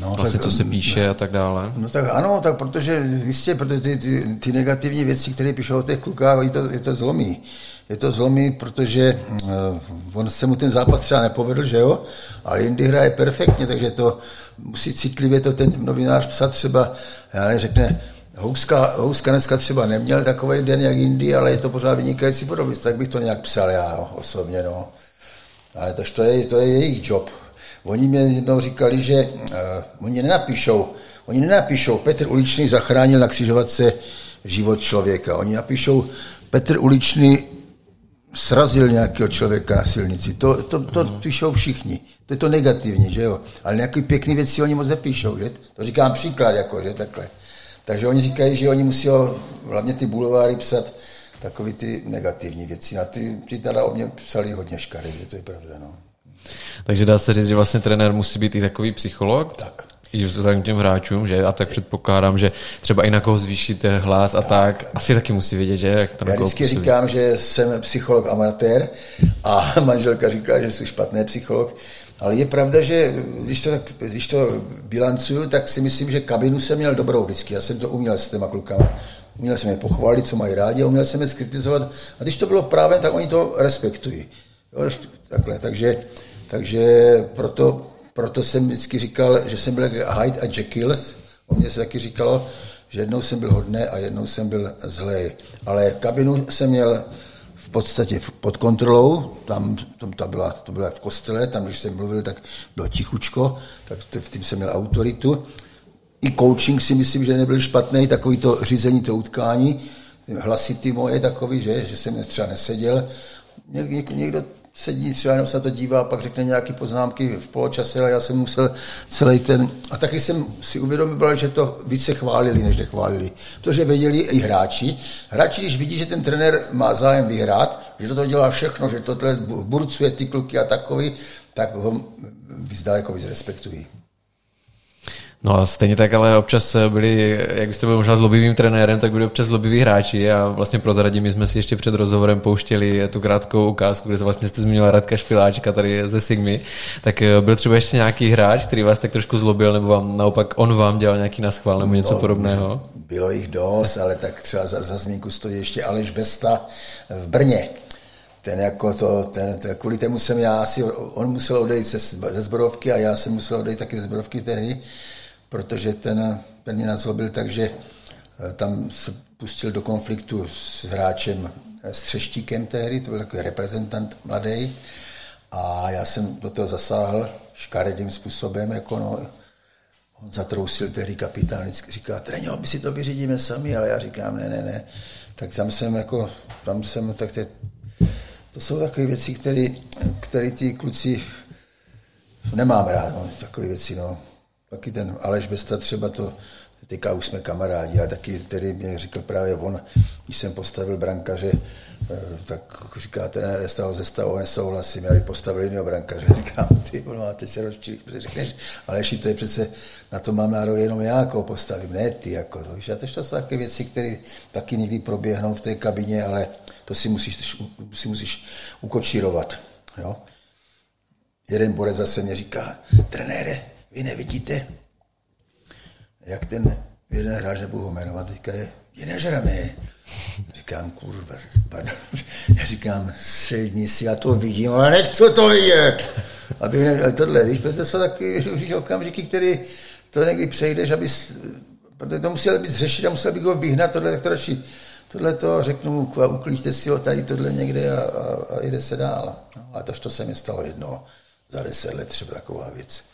no, vlastně tak, co se píše a tak dále? No tak ano, tak protože jistě, protože ty, ty, ty negativní věci, které píšou o těch klukách, je to, je to zlomí je to zlomí, protože uh, on se mu ten zápas třeba nepovedl, že jo, ale jindy hraje perfektně, takže to musí citlivě to ten novinář psat třeba, já ne, řekne, Houska, Houska dneska třeba neměl takový den jak jindy, ale je to pořád vynikající fotbalista, tak bych to nějak psal já osobně, no. Ale to, to, je, to je jejich job. Oni mě jednou říkali, že uh, oni nenapíšou, oni nenapíšou, Petr Uličný zachránil na křižovatce život člověka. Oni napíšou, Petr Uličný srazil nějakého člověka na silnici. To, to, to mm. píšou všichni. To je to negativní, že jo. Ale nějaké pěkné věci oni moc nepíšou, že? To říkám příklad, jako, že takhle. Takže oni říkají, že oni musí hlavně ty bulováry psat takový ty negativní věci. Na ty, ty teda o mě psali hodně škaredě, to je pravda. No. Takže dá se říct, že vlastně trenér musí být i takový psycholog? Tak. I vzhledem těm hráčům, že? A tak předpokládám, že třeba i na koho zvýšíte hlas a tak, tak. asi taky musí vědět, že? Jak to Já vždycky působí. říkám, že jsem psycholog amatér a manželka říká, že jsem špatný psycholog. Ale je pravda, že když to, když to bilancuju, tak si myslím, že kabinu jsem měl dobrou vždycky. Já jsem to uměl s těma klukama. Uměl jsem je pochválit, co mají rádi a uměl jsem je skritizovat. A když to bylo právě, tak oni to respektují. Jo, takhle. Takže, takže proto, proto jsem vždycky říkal, že jsem byl Hyde a Jekyll. O mě se taky říkalo, že jednou jsem byl hodný a jednou jsem byl zlej. Ale kabinu jsem měl v podstatě pod kontrolou, tam, tam ta byla, to byla v kostele, tam, když jsem mluvil, tak bylo tichučko, tak v tím jsem měl autoritu. I coaching si myslím, že nebyl špatný, takový to řízení to utkání, hlasitý moje takový, že, že jsem třeba neseděl. Někdo sedí třeba jenom se to dívá a pak řekne nějaké poznámky v poločase, ale já jsem musel celý ten... A taky jsem si uvědomil, že to více chválili, než nechválili. Protože věděli i hráči. Hráči, když vidí, že ten trenér má zájem vyhrát, že to dělá všechno, že to burcuje ty kluky a takový, tak ho jako respektují. No a stejně tak, ale občas byli, jak jste byl možná zlobivým trenérem, tak byli občas zlobiví hráči a vlastně prozradím, my jsme si ještě před rozhovorem pouštěli tu krátkou ukázku, kde se vlastně jste zmínila Radka Špiláčka tady ze Sigmy, tak eh, byl třeba ještě nějaký hráč, který vás tak trošku zlobil, nebo vám naopak on vám dělal nějaký naschvál nebo něco no, podobného? Bylo jich dost, ale tak třeba za, za zmínku stojí ještě Aleš Besta v Brně. Ten jako to, ten, ten, kvůli tomu jsem já asi, on musel odejít ze, ze zborovky a já jsem musel odejít taky ze zborovky tehdy, protože ten, ten mě nazlobil tak, že eh, tam se pustil do konfliktu s hráčem eh, s Třeštíkem tehdy, to byl takový reprezentant mladý, a já jsem do toho zasáhl škaredým způsobem, jako no, on zatrousil tehdy kapitán, říká, treňo, my si to vyřídíme sami, ale já říkám, ne, ne, ne. Tak tam jsem jako, tam jsem, tak te, to jsou takové věci, které ty kluci nemám rád, no, takové věci, no. Taky ten Aleš Besta třeba to, teďka už jsme kamarádi, a taky tedy mě řekl právě on, když jsem postavil brankaře, eh, tak říká trenér stavu ze stavu, nesouhlasím, já bych postavil jiného brankaře. Říkám, ty no a teď se protože řekneš, Aleši, to je přece, na to mám nárok jenom já, jako postavím, ne ty, jako to. Víš, a to jsou takové věci, které taky někdy proběhnou v té kabině, ale to si musíš, si musíš ukočírovat. Jo? Jeden borec zase mě říká, trenére, vy nevidíte, jak ten jeden hráč, nebudu ho jmenovat, teďka je, nežraný. Říkám, kurva, pardon. Já říkám, sedni si, já to vidím, ale nechci to vidět. Aby ne, tohle, víš, protože to jsou taky víš, okamžiky, které to někdy přejdeš, aby, protože to musel být řešit a musel bych ho vyhnat, tohle, tak to radši, tohle to řeknu uklíďte si ho tady tohle někde a, a, a jde se dál. No, ale to, to se mi stalo jedno za deset let, třeba taková věc.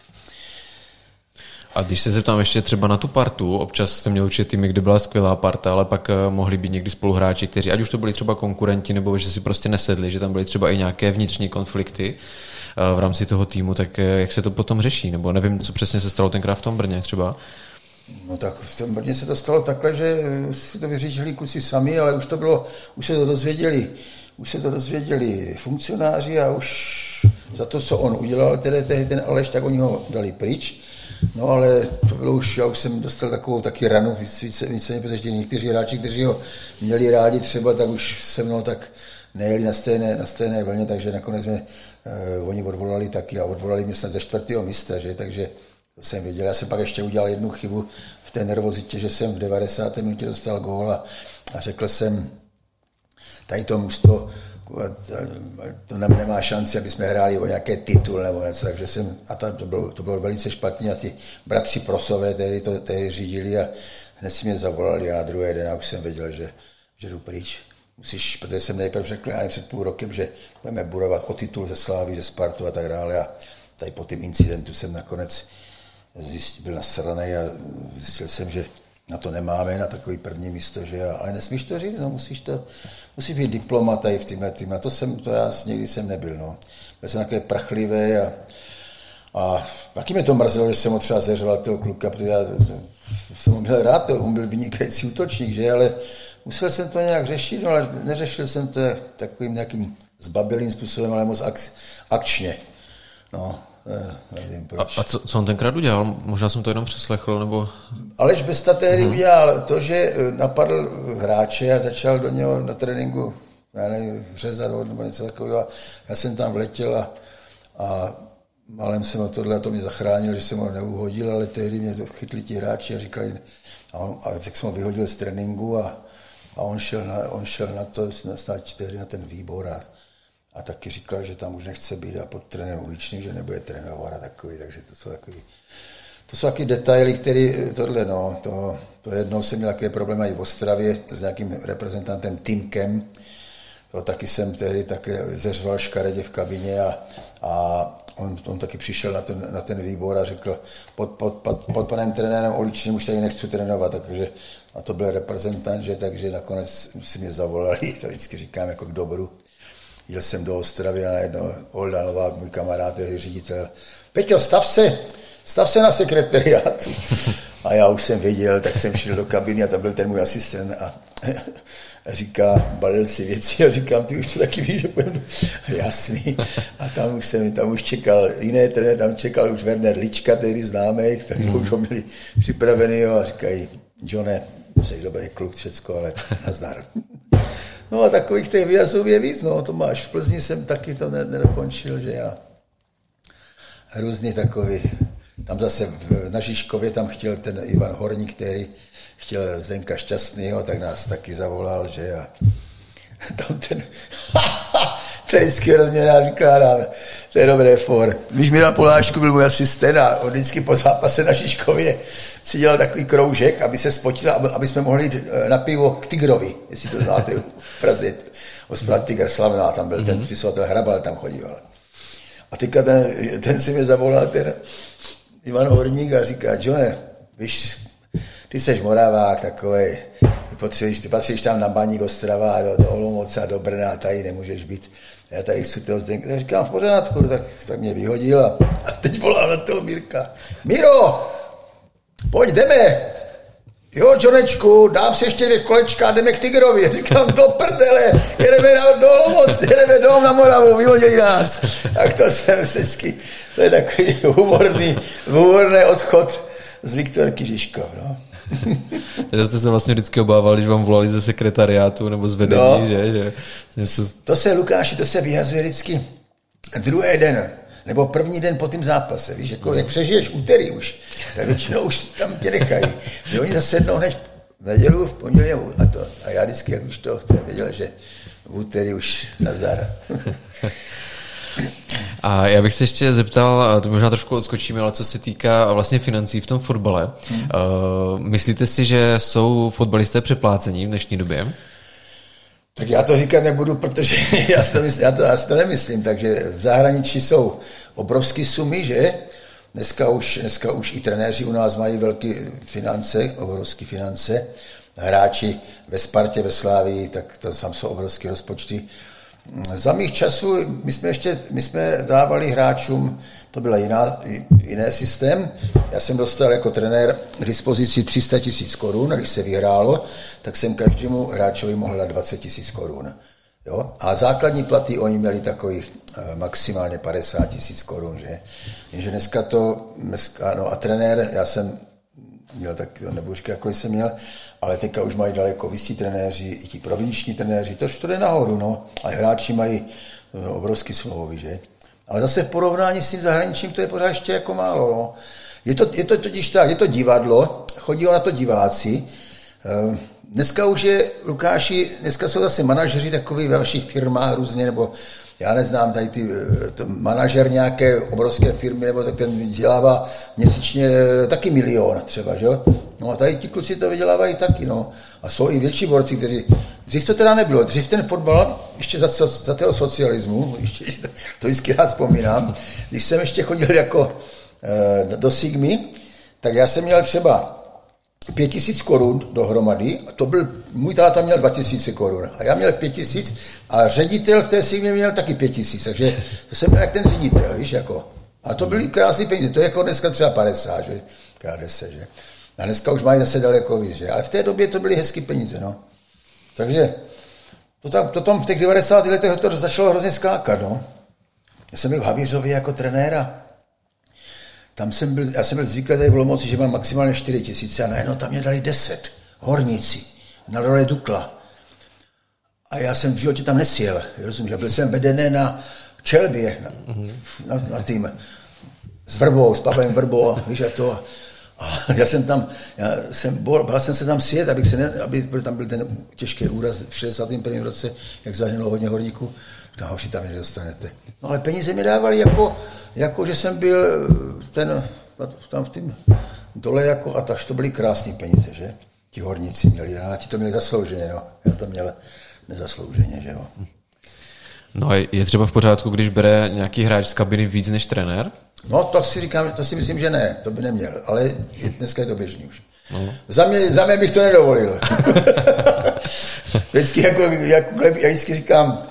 A když se zeptám ještě třeba na tu partu, občas jste měl určitě týmy, kde byla skvělá parta, ale pak eh, mohli být někdy spoluhráči, kteří, ať už to byli třeba konkurenti, nebo že si prostě nesedli, že tam byly třeba i nějaké vnitřní konflikty eh, v rámci toho týmu, tak eh, jak se to potom řeší? Nebo nevím, co přesně se stalo tenkrát v tom Brně třeba. No tak v tom Brně se to stalo takhle, že si to vyřešili kluci sami, ale už to bylo, už se to dozvěděli, už se to dozvěděli funkcionáři a už za to, co on udělal, tedy ten Aleš, tak oni ho dali pryč No ale to bylo už, já už jsem dostal takovou taky ranu více, více protože někteří hráči, kteří ho měli rádi třeba, tak už se mnou tak nejeli na stejné, na stejné vlně, takže nakonec jsme uh, oni odvolali taky a odvolali mě snad ze čtvrtého místa, že? takže to jsem věděl. Já jsem pak ještě udělal jednu chybu v té nervozitě, že jsem v 90. minutě dostal gól a, a řekl jsem, tady to mužstvo to nám nemá šanci, aby jsme hráli o nějaké titul nebo něco, takže jsem, a to, bylo, to bylo velice špatně a ty bratři Prosové tehdy to tehdy řídili a hned si mě zavolali a na druhý den a už jsem věděl, že, že jdu pryč. Musíš, protože jsem nejprve řekl ani před půl rokem, že budeme budovat o titul ze Slávy, ze Spartu a tak dále a tady po tím incidentu jsem nakonec zjistil, byl nasraný a zjistil jsem, že na to nemáme, na takový první místo, že ale nesmíš to říct, no, musíš to, musí být diplomat tady v tímhle tým. A to, jsem, to já nikdy jsem nebyl. No. Byl jsem takové prachlivé a, a taky mě to mrzelo, že jsem ho třeba zeřoval toho kluka, protože já jsem ho měl rád, on byl vynikající útočník, že, ale musel jsem to nějak řešit, no, ale neřešil jsem to takovým nějakým zbabělým způsobem, ale moc ak, akčně. No, nevím proč. A, a co, co on tenkrát udělal? Možná jsem to jenom přeslechl, nebo... Aleš Besta tehdy uh-huh. udělal to, že eh, napadl hráče a začal do něho na tréninku já nevím, řezat nebo něco takového. Já jsem tam vletěl a, a malem jsem o tohle, a to mě zachránil, že jsem ho neuhodil, ale tehdy mě to chytli ti hráči a říkali, a, on, a tak jsem ho vyhodil z tréninku a, a on, šel na, on šel na to, snad tehdy na ten výbor a, a taky říkal, že tam už nechce být a pod trenérem uličným, že nebude trénovat a takový, takže to jsou takový, to jsou taky detaily, které tohle, no, to, to jednou jsem měl takové problémy i v Ostravě s nějakým reprezentantem Timkem, to taky jsem tehdy také zeřval škaredě v kabině a, a on, on taky přišel na ten, na ten výbor a řekl, pod, pod, pod, pod panem trenérem Oličným už tady nechci trénovat, takže a to byl reprezentant, že, takže nakonec si mě zavolali, to vždycky říkám jako k dobru. Jel jsem do Ostravy a najednou Olda Novák, můj kamarád, tehdy ředitel, Peťo, stav se, stav se na sekretariátu. A já už jsem viděl, tak jsem šel do kabiny a to byl ten můj asistent a říká, balil si věci a říkám, ty už to taky víš, že půjdu. Jasný. A tam už jsem, tam už čekal jiné trenér, tam čekal už Werner Lička, který známý, takže mm. už ho měli připravený a říkají, Johne, jsi dobrý kluk, všecko, ale nazdar. No a takových těch výjazů je víc, no, to máš. V Plzni jsem taky to nedokončil, že já. Různý takový, tam zase v, na Žižkově tam chtěl ten Ivan Horník, který chtěl Zdenka Šťastnýho, tak nás taky zavolal, že a tam ten, ten vždycky hrozně rád vykládá, to je dobré for. Když mi na Polášku byl můj asistent a on vždycky po zápase na Šiškově si dělal takový kroužek, aby se spotil, aby, aby jsme mohli jít eh, na pivo k Tigrovi, jestli to znáte v Praze. Hospoda Tigr Slavná, tam byl mm-hmm. ten mhm. přisovatel Hrabal, tam chodil. A teďka ten, ten si mě zavolal, ten Ivan Horník a říká, Johne, víš, ty seš Moravák takový, ty, potřebuješ, ty patříš tam na baník Ostrava do, do Olomouce a do Brna a tady nemůžeš být. Já tady chci toho Zdenka. Já říkám, v pořádku, tak, tak mě vyhodil a, a teď volám na toho Mirka. Miro, pojď, jdeme. Jo, Jonečku, dám si ještě dvě kolečka a jdeme k Tigrovi. Říkám, do prdele, jedeme na, do Olomouc, jedeme dom na Moravu, vyhodili nás. Tak to jsem vždycky, to je takový humorný, humorný odchod z Viktorky Žižkov, no. Takže jste se vlastně vždycky obával, když vám volali ze sekretariátu nebo z vedení, no, že, že něco... To se, Lukáši, to se vyhazuje vždycky druhý den, nebo první den po tím zápase, víš, jako jak přežiješ úterý už, tak většinou už tam tě nechají, že oni zase jednou hned v nedělu, v pondělí a to. A já vždycky, jak už to jsem věděl, že v úterý už nazdar. A já bych se ještě zeptal, to možná trošku odskočíme, ale co se týká vlastně financí v tom fotbale. Hmm. Uh, myslíte si, že jsou fotbalisté přeplácení v dnešní době? Tak já to říkat nebudu, protože já si to, myslím, já to, já si to nemyslím. Takže v zahraničí jsou obrovské sumy, že? Dneska už, dneska už i trenéři u nás mají velké finance, obrovské finance. Hráči ve Spartě, ve Slávii, tak tam jsou obrovské rozpočty. Za mých časů my jsme ještě my jsme dávali hráčům, to byl jiný systém. Já jsem dostal jako trenér k dispozici 300 tisíc korun, když se vyhrálo, tak jsem každému hráčovi mohl dát 20 tisíc korun. Jo? A základní platy oni měli takových eh, maximálně 50 tisíc korun, že? Jenže dneska to, dneska, no a trenér, já jsem měl tak, nebo jakkoliv jsem měl, ale teďka už mají daleko vyšší trenéři, i ti provinční trenéři, to, to jde nahoru, no. A hráči mají no, obrovský smlouvy, že? Ale zase v porovnání s tím zahraničím to je pořád ještě jako málo, no. Je to, je to totiž tak, je to divadlo, chodí na to diváci. Ehm, dneska už je, Lukáši, dneska jsou zase manažeři takový ve vašich firmách různě, nebo já neznám tady ty, eh, to manažer nějaké obrovské firmy, nebo tak ten vydělává měsíčně eh, taky milion třeba, že jo? No a tady ti kluci to vydělávají taky, no. A jsou i větší borci, kteří... Dřív to teda nebylo. Dřív ten fotbal, ještě za, za toho socialismu, ještě, to vždycky já vzpomínám, když jsem ještě chodil jako e, do Sigmy, tak já jsem měl třeba pět tisíc korun dohromady, a to byl, můj táta měl dva tisíce korun a já měl pět tisíc a ředitel v té símě měl taky pět tisíc, takže to jsem byl jak ten ředitel, víš, jako. A to byly krásné peníze, to je jako dneska třeba 50, že, krát 10, že. A dneska už mají zase daleko víc, že? Ale v té době to byly hezké peníze, no. Takže to tam, to tam v těch 90. letech to začalo hrozně skákat, no. Já jsem byl v Havířově jako trenéra. Tam jsem byl, já jsem byl zvyklý tady v Lomoci, že mám maximálně 4 tisíce a najednou tam mě dali 10. Horníci. Na dole Dukla. A já jsem v životě tam nesjel. Rozumíš, byl jsem vedený na Čelbě, na, na, na tým s Vrbou, s Pavlem Vrbou, víš, a to. A já jsem tam, já jsem bol, bál jsem se tam sjet, abych se ne, aby tam byl ten těžký úraz v 61. roce, jak zahynulo hodně horníků. Říkám, hoši, tam je nedostanete. No ale peníze mi dávali jako, jako že jsem byl ten, tam v tom dole jako a taž to byly krásné peníze, že? Ti horníci měli, a ti to měli zaslouženě, no. Já to měl nezaslouženě, že jo. No a je třeba v pořádku, když bere nějaký hráč z kabiny víc než trenér? No, to si říkám, to si myslím, že ne, to by neměl, ale dneska je to běžný už. No. Za, mě, za mě bych to nedovolil. vždycky, jako, jako, já vždycky říkám,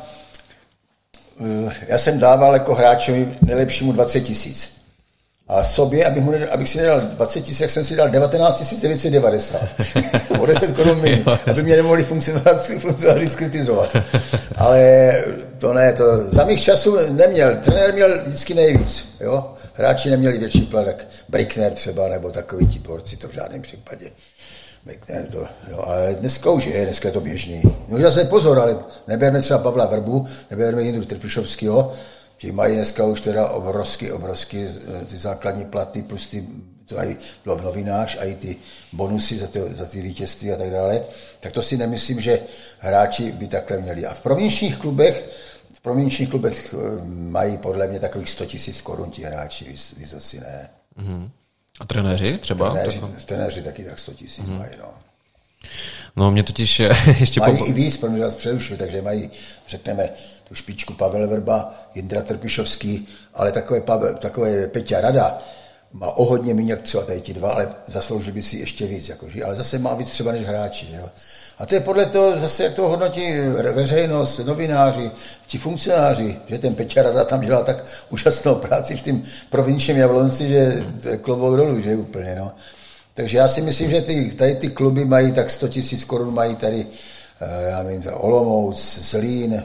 eh, já jsem dával jako hráčovi nejlepšímu 20 tisíc. A sobě, abych, mu nedal, abych si nedal 20 tisíc, jak jsem si dal 19 990. o 10 korun méně, aby mě nemohli funkcionáři skritizovat. Ale to ne, to za mých časů neměl. Trenér měl vždycky nejvíc. Jo? Hráči neměli větší platek. Brickner třeba, nebo takový ti porci, to v žádném případě. Brickner to, jo, ale dneska už je, dneska je to běžný. No, se pozor, ale neberme třeba Pavla Vrbu, neberme Jindru Trpišovského, Ti mají dneska už teda obrovský, obrovský eh, ty základní platy plus ty, to aj bylo v novinách, a i ty bonusy za ty, za ty vítězství a tak dále, tak to si nemyslím, že hráči by takhle měli. A v provinčních klubech, v provinčních klubech eh, mají podle mě takových 100 tisíc korun ti hráči, víc, víc asi ne. Mm-hmm. A trenéři třeba? Trenéři, trenéři taky tak 100 tisíc mm-hmm. mají, no. No, mě totiž ještě... Mají po... i víc, protože vás přerušuju, takže mají, řekneme, tu špičku Pavel Vrba, Jindra Trpišovský, ale takové, Pavel, takové Peťa Rada má o hodně méně jak třeba tady ti dva, ale zasloužil by si ještě víc, jakože, ale zase má víc třeba než hráči. Jo. A to je podle toho zase, jak to hodnotí veřejnost, novináři, ti funkcionáři, že ten Peťa Rada tam dělá tak úžasnou práci v tom provinčním Jablonci, že to je klobouk dolů, že úplně, no. Takže já si myslím, že ty, tady ty kluby mají tak 100 tisíc korun, mají tady, eh, já nevím, Olomouc, Zlín,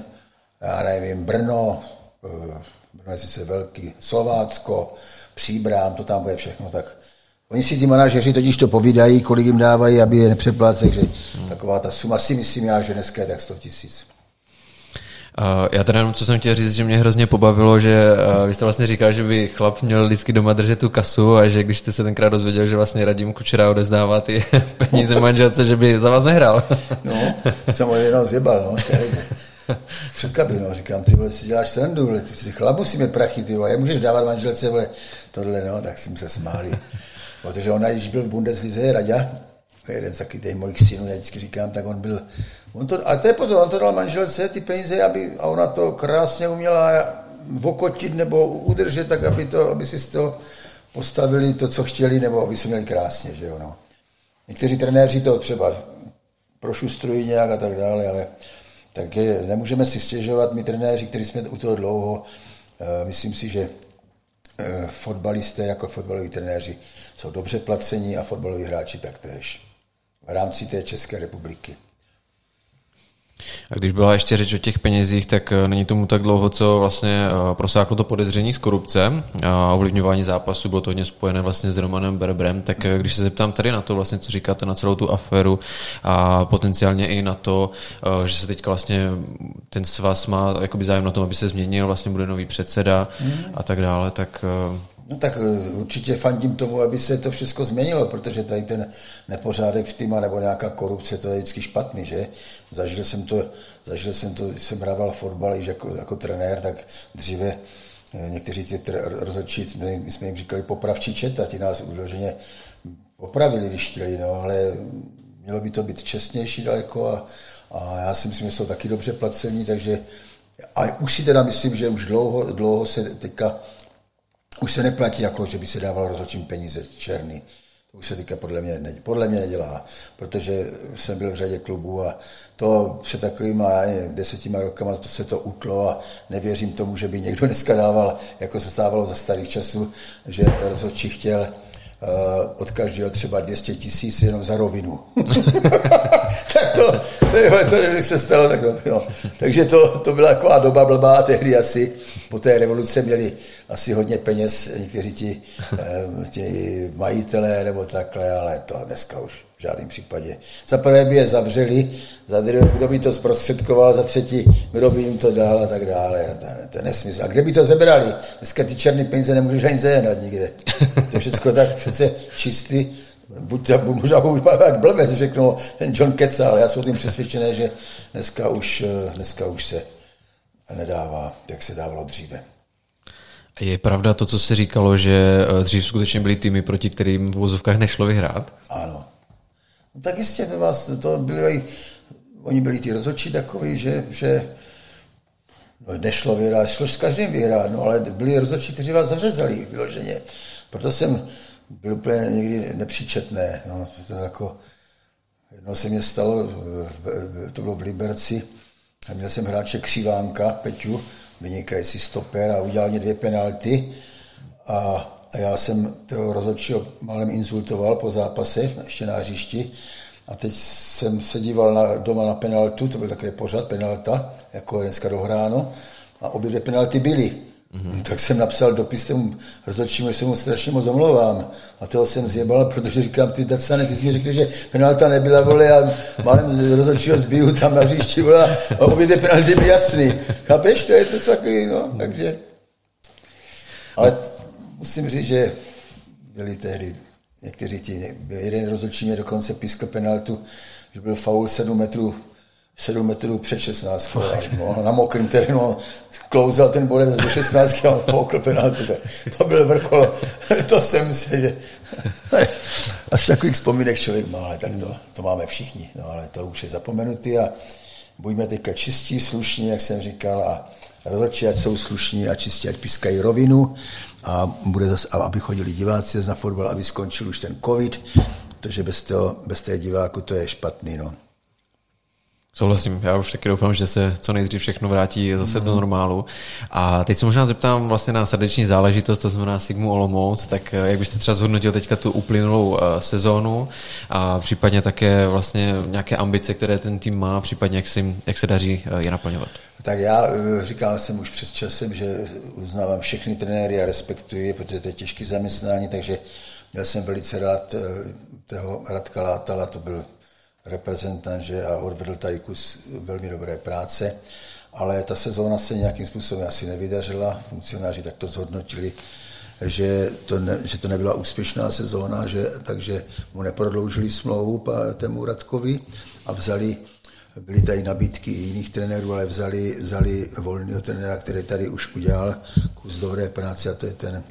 já nevím, Brno, eh, Brno je sice velký, Slovácko, Příbrám, to tam bude všechno, tak Oni si ti manažeři totiž to povídají, kolik jim dávají, aby je nepřepláceli, takže taková ta suma si myslím já, že dneska je tak 100 tisíc. Uh, já teda jenom, co jsem chtěl říct, že mě hrozně pobavilo, že uh, vy jste vlastně říkal, že by chlap měl vždycky doma držet tu kasu a že když jste se tenkrát dozvěděl, že vlastně Radim Kučera odezdává ty peníze manželce, že by za vás nehrál. no, jsem ho jenom zjebal, no, před kabinou. Říkám, ty vole, si děláš srandu, vole, ty chlap musíme prachy, ty vole, můžeš dávat manželce, vole, tohle, no, tak jsem se smáli. Protože ona, když byl v Bundeslize, Raďa, jeden z takových mojich synů, já vždycky říkám, tak on byl, on to, ale to je pozor, on to dal manželce ty peníze, aby, a ona to krásně uměla vokotit nebo udržet, tak aby, to, aby si z toho postavili to, co chtěli, nebo aby se měli krásně, že jo, no. Někteří trenéři to třeba prošustrují nějak a tak dále, ale takže nemůžeme si stěžovat, my trenéři, kteří jsme u toho dlouho, eh, myslím si, že eh, fotbalisté jako fotbaloví trenéři jsou dobře placení a fotbaloví hráči taktéž v rámci té České republiky. A když byla ještě řeč o těch penězích, tak eh, není tomu tak dlouho, co vlastně eh, prosáklo to podezření z korupce a ovlivňování zápasu, bylo to hodně spojené vlastně s Romanem Berbrem, tak eh, když se zeptám tady na to vlastně, co říkáte na celou tu aféru a potenciálně i na to, že se teďka vlastně ten svaz má jakoby zájem na tom, aby se změnil, vlastně bude nový předseda mm. a tak dále, tak No tak eh, určitě fandím tomu, aby se to všechno změnilo, protože tady ten nepořádek v týma nebo nějaká korupce, to je vždycky špatný, že? Zažil jsem to, zažil jsem to, jsem hrával fotbal již jako, jako trenér, tak dříve eh, někteří ti rozhodčí, my, my jsme jim říkali popravčí četa, ti nás vyloženě popravili, když chtěli, no, ale mělo by to být čestnější daleko a, a já si myslím, že jsou taky dobře placení, takže a už si teda myslím, že už dlouho, dlouho se teďka už se neplatí jako, že by se dával rozhodčím peníze černý. To už se teďka podle mě, ne, podle mě nedělá, protože jsem byl v řadě klubů a to před takovýma desetima rokama to se to utlo a nevěřím tomu, že by někdo dneska dával, jako se stávalo za starých časů, že rozhodčí chtěl uh, od každého třeba 200 tisíc jenom za rovinu. tak to, to kdyby se stalo, tak no. Takže to, to byla taková doba blbá, tehdy asi po té revoluce měli asi hodně peněz někteří ti, eh, ti majitelé nebo takhle, ale to dneska už v žádném případě. Za prvé by je zavřeli, za druhé, kdo by to zprostředkoval, za třetí, kdo by jim to dal a tak dále. To, to je nesmysl. A kde by to zebrali? Dneska ty černé peníze nemůžeš ani zehnat nikde. To je všechno tak přece čistý, buď, možná budu vypadat jak blbec, řeknu, ten John Keca, ale já jsem tím přesvědčený, že dneska už, dneska už se nedává, jak se dávalo dříve. Je pravda to, co se říkalo, že eh, dřív skutečně byly týmy, proti kterým v vozovkách nešlo vyhrát? Ano. No, tak jistě by vás to byli, oni byli ty rozhodčí takový, že, že no, nešlo vyhrát, šlo s každým vyhrát, no, ale byli rozhodčí, kteří vás zařezali vyloženě. Proto jsem byl úplně někdy nepříčetné. No, to jako, jednou se mě stalo, to bylo v Liberci, a měl jsem hráče Křivánka, Peťu, vynikající stoper a udělal mě dvě penalty a, a já jsem toho rozhodčího málem insultoval po zápase, ještě na hřišti a teď jsem se díval na, doma na penaltu, to byl takový pořad, penalta, jako je dneska dohráno a obě dvě penalty byly. Mm-hmm. Tak jsem napsal dopis tomu rozhodčímu, že se mu strašně moc omlouvám. A toho jsem zjebal, protože říkám, ty Dacane, ty jsi mi řekli, že penalta nebyla, vole, a málem rozhodčího zbiju tam na hřišti, vole, a obě dvě penalty byly jasný. Chápeš, to je to takový, no, takže... Ale musím říct, že byli tehdy někteří ti, jeden rozhodčí mě dokonce pískl penaltu, že byl faul 7 metrů 7 metrů před 16. No, na mokrém terénu klouzal ten bodec do 16 a foukl penaltu. To, to byl vrchol. to jsem myslel, že asi takových vzpomínek člověk má, ale tak to, to máme všichni. No, ale to už je zapomenutý a buďme teďka čistí, slušní, jak jsem říkal, a rozhodčí, ať jsou slušní a čistí, ať pískají rovinu a bude zase, aby chodili diváci na fotbal, aby skončil už ten covid, protože bez, toho, bez té diváku to je špatný. No. Souhlasím, já už taky doufám, že se co nejdřív všechno vrátí zase do normálu. A teď se možná zeptám vlastně na srdeční záležitost, to znamená Sigmu Olomouc, tak eh, jak byste třeba zhodnotil teďka tu uplynulou eh, sezónu a případně také vlastně nějaké ambice, které ten tým má, případně jak, si, jak se daří eh, je naplňovat? Tak já říkal jsem už před časem, že uznávám všechny trenéry a respektuji, protože to je těžké zaměstnání, takže měl jsem velice rád toho Radka Látala, to byl reprezentant že a odvedl tady kus velmi dobré práce, ale ta sezóna se nějakým způsobem asi nevydařila, funkcionáři tak to zhodnotili, že to, ne, že to nebyla úspěšná sezóna, že, takže mu neprodloužili smlouvu tému Radkovi a vzali, byly tady nabídky i jiných trenérů, ale vzali, vzali volného trenéra, který tady už udělal kus dobré práce a to je ten,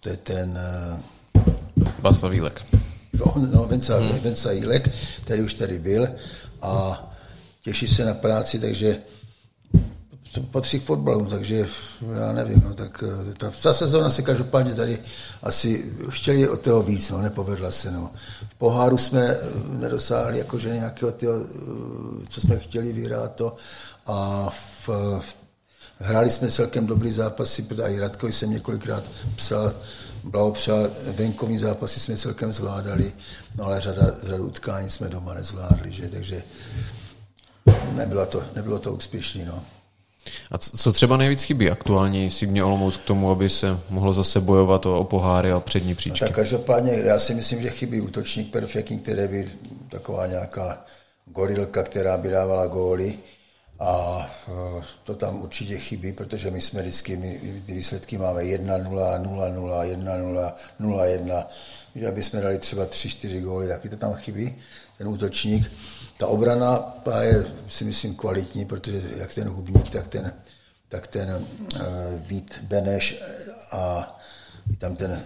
to je ten Václav Vílek no, Venca, hmm. Venca Jílek, který už tady byl a těší se na práci, takže to patří k fotbalu, takže já nevím, no, tak eh, ta, ta sezóna se každopádně tady asi chtěli od toho víc, no, nepovedla se, no. V poháru jsme eh, nedosáhli jakože nějakého toho, eh, co jsme chtěli vyhrát to a v, v Hráli jsme celkem dobrý zápasy, protože i Radkovi jsem několikrát psal, blahopřál, venkovní zápasy jsme celkem zvládali, no ale řada, řadu utkání jsme doma nezvládli, že, takže nebylo to, nebylo to úspěšné. No. A co třeba nejvíc chybí aktuálně si mě Olomouc k tomu, aby se mohlo zase bojovat o, o poháry a přední příčky? No tak každopádně já si myslím, že chybí útočník perfektní, který by taková nějaká gorilka, která by dávala góly a e, to tam určitě chybí, protože my jsme vždycky, my ty výsledky máme 1-0, 0-0, 1-0, 0-1, že aby jsme dali třeba 3-4 góly, taky to tam chybí, ten útočník. Ta obrana ta je, si myslím, kvalitní, protože jak ten hubník, tak ten, tak ten uh, Vít Beneš a tam ten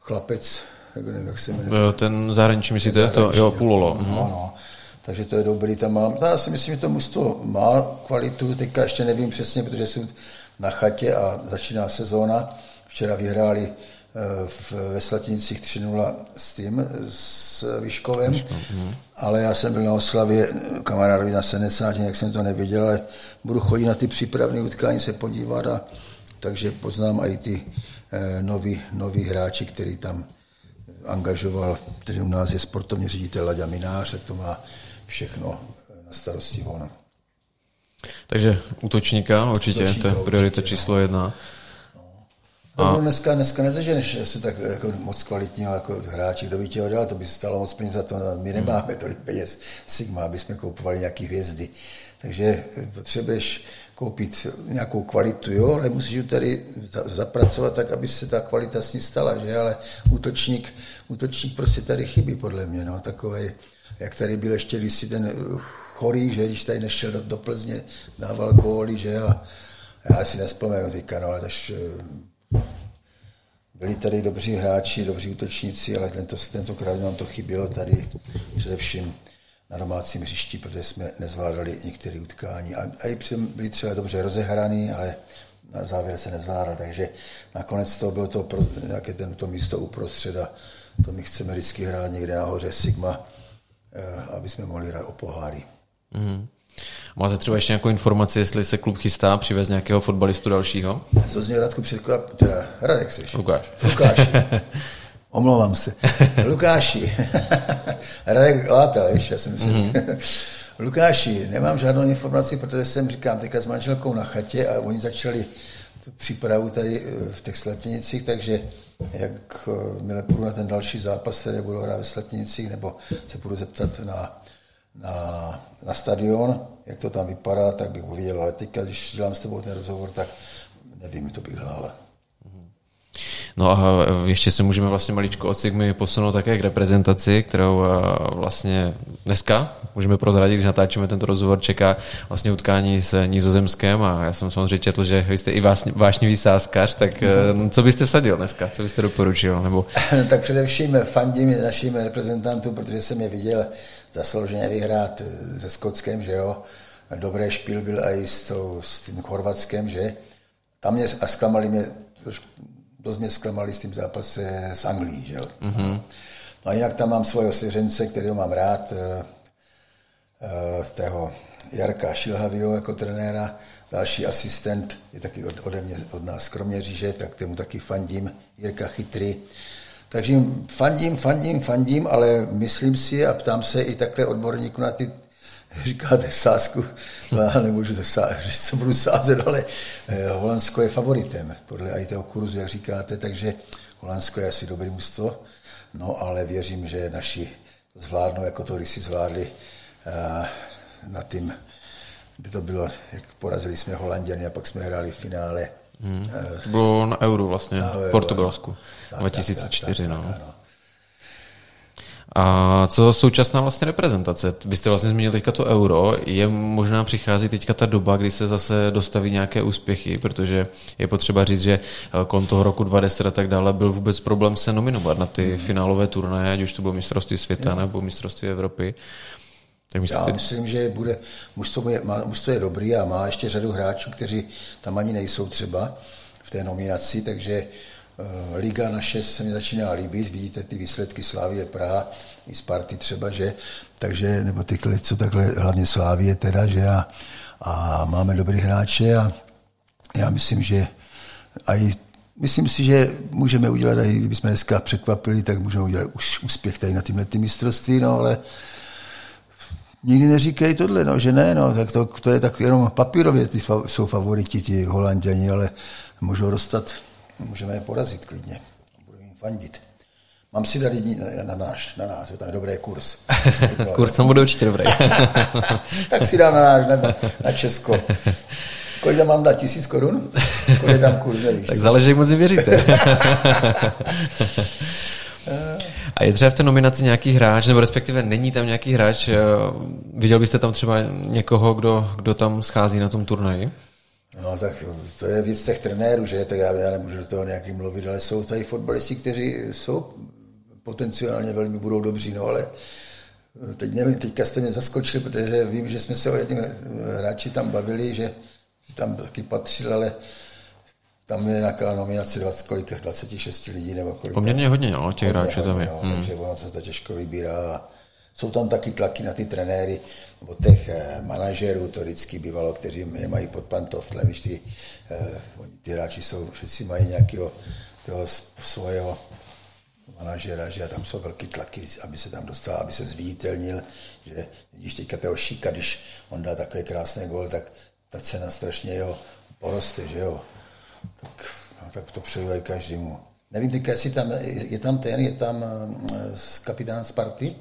chlapec, jak nevím, jak se jmenuje. Ten zahraniční, myslíte? To, jo, Pulolo. No, no takže to je dobrý, tam mám. No, já si myslím, že to mužstvo má kvalitu, teďka ještě nevím přesně, protože jsou na chatě a začíná sezóna. Včera vyhráli eh, v, ve Slatinicích 3-0 s tím, s Vyškovem, mhm. ale já jsem byl na oslavě kamarádovi na 70, jak jsem to neviděl, ale budu chodit na ty přípravné utkání se podívat a takže poznám i ty eh, noví, noví hráči, který tam angažoval, protože u nás je sportovní ředitel Laďa Minář, tak to má všechno na starosti ono. Takže útočníka určitě, útočníka, to je priorita určitě, číslo jedna. No. A... No, dneska, dneska nezaženeš se tak jako moc kvalitního jako hráči, kdo by tě ho dal, to by se stalo moc peněz za to. My nemáme tolik peněz Sigma, aby jsme koupovali nějaké hvězdy. Takže potřebuješ koupit nějakou kvalitu, jo, ale musíš tady zapracovat tak, aby se ta kvalita s ní stala, že, ale útočník, útočník prostě tady chybí, podle mě, no, takovej, jak tady byl ještě když si ten chorý, že, když tady nešel do, do Plzně, dával góly, že, a já si nespomenu teďka, no, ale taž, eh, byli tady dobří hráči, dobří útočníci, ale tento, tentokrát nám to chybělo tady především na domácím hřišti, protože jsme nezvládali některé utkání. A, a i byli třeba dobře rozehraný, ale na závěr se nezvládal, takže nakonec to bylo to, pro, nějaké tento místo uprostřed a to my chceme vždycky hrát někde nahoře Sigma, eh, aby jsme mohli hrát o poháry. Mm. Máte třeba ještě nějakou informaci, jestli se klub chystá přivez nějakého fotbalistu dalšího? Co z něj Radku překvap, teda Radek jsi. Lukáš. Lukáš. Omlouvám se. Lukáši. Radek Látel, ještě já jsem si... Mm-hmm. Lukáši, nemám žádnou informaci, protože jsem, říkám, teďka s manželkou na chatě a oni začali tu přípravu tady eh, v těch Slatěnicích, takže jak eh, milé půjdu na ten další zápas, který budu hrát ve Slatěnicích, nebo se budu zeptat na, na, na stadion, jak to tam vypadá, tak bych uviděl, ale teďka, když dělám s tebou ten rozhovor, tak nevím, to bych hlál. No a ještě se můžeme vlastně maličko od Sigmy posunout také k reprezentaci, kterou vlastně dneska, můžeme prozradit, když natáčíme tento rozhovor, čeká vlastně utkání s Nizozemském a já jsem samozřejmě četl, že vy jste i vášnivý sázkař, tak e, co byste vsadil dneska, co byste doporučil? Nebo... tak především fandím našim reprezentantům, protože jsem je viděl zaslouženě vyhrát e, se Skotskem, že jo, dobré špil byl i s, tou, s tím Chorvatskem, že. Tam mě a zklamali mě trošku dost mě zklamali s tím zápase s Anglií, že jo. Mm-hmm. No a jinak tam mám svého svěřence, kterého mám rád, uh, uh, tého Jarka Šilhavio jako trenéra, další asistent je taky od, ode mě, od nás Kroměříže, tak tomu taky fandím, Jirka Chytry. Takže fandím, fandím, fandím, ale myslím si a ptám se i takhle odborníku na ty říkáte sázku, no, já nemůžu to sázet, co budu sázet, ale eh, Holandsko je favoritem, podle i toho kurzu, jak říkáte, takže Holandsko je asi dobrý mužstvo, no ale věřím, že naši to zvládnou, jako to když si zvládli uh, na tým, kde to bylo, jak porazili jsme Holanděny a pak jsme hráli v finále. Hmm. To bylo na Euro vlastně, v Portugalsku, tak, 2004, tak, tak, no. Tak, ano. A co současná vlastně reprezentace? Vy jste vlastně zmínil teďka to euro. Je možná přichází teďka ta doba, kdy se zase dostaví nějaké úspěchy, protože je potřeba říct, že eh, kolem toho roku 2010 a tak dále byl vůbec problém se nominovat na ty finálové turnaje, ať už to bylo mistrovství světa nebo mistrovství Evropy. Tak myslíte... Já myslím, že bude, mužstvo je, má, mužstvo je dobrý a má ještě řadu hráčů, kteří tam ani nejsou třeba v té nominaci, takže Liga naše se mi začíná líbit, vidíte ty výsledky Slávie Praha, i Sparty třeba, že, takže, nebo ty, co takhle, hlavně Slávie teda, že? A, a máme dobrý hráče a já myslím, že i Myslím si, že můžeme udělat, i kdybychom dneska překvapili, tak můžeme udělat už úspěch tady na tímhle mistrovství, no ale nikdy neříkej tohle, no, že ne, no, tak to, to je tak jenom papírově ty fa, jsou favoriti, ti holanděni, ale můžou dostat můžeme je porazit klidně. Budu jim fandit. Mám si dát na, náš, na nás, je tam dobrý kurz. kurz tam bude určitě dobrý. tak si dám na náš, na, na Česko. Kolik tam mám dát? Tisíc korun? Kolik tam kurz, nevíš? Tak záleží, jak moc věříte. A je třeba v té nominaci nějaký hráč, nebo respektive není tam nějaký hráč, eh, viděl byste tam třeba někoho, kdo, kdo tam schází na tom turnaji? No tak to je věc těch trenérů, že? Tak já, já nemůžu do toho nějaký mluvit, ale jsou tady fotbalisti, kteří jsou potenciálně velmi budou dobří, no ale teď nevím, teďka jste mě zaskočili, protože vím, že jsme se o jedním hráči tam bavili, že tam taky patřil, ale tam je nějaká nominace 20, kolik, 26 lidí nebo kolik. Poměrně hodně, no, těch hráčů tam je. No, hmm. Takže ono se to těžko vybírá. Jsou tam taky tlaky na ty trenéry, nebo těch eh, manažerů, to vždycky bývalo, kteří je mají pod pantoflem, víš, ty, eh, ty hráči jsou, všetci mají nějakého toho svého manažera, že tam jsou velký tlaky, aby se tam dostal, aby se zviditelnil, že když teďka toho Šíka, když on dá takový krásný gol, tak ta cena strašně jeho poroste, že jo. Tak, no, tak to přeju každému. Nevím teďka, jestli tam, je tam ten, je tam uh, kapitán Sparty,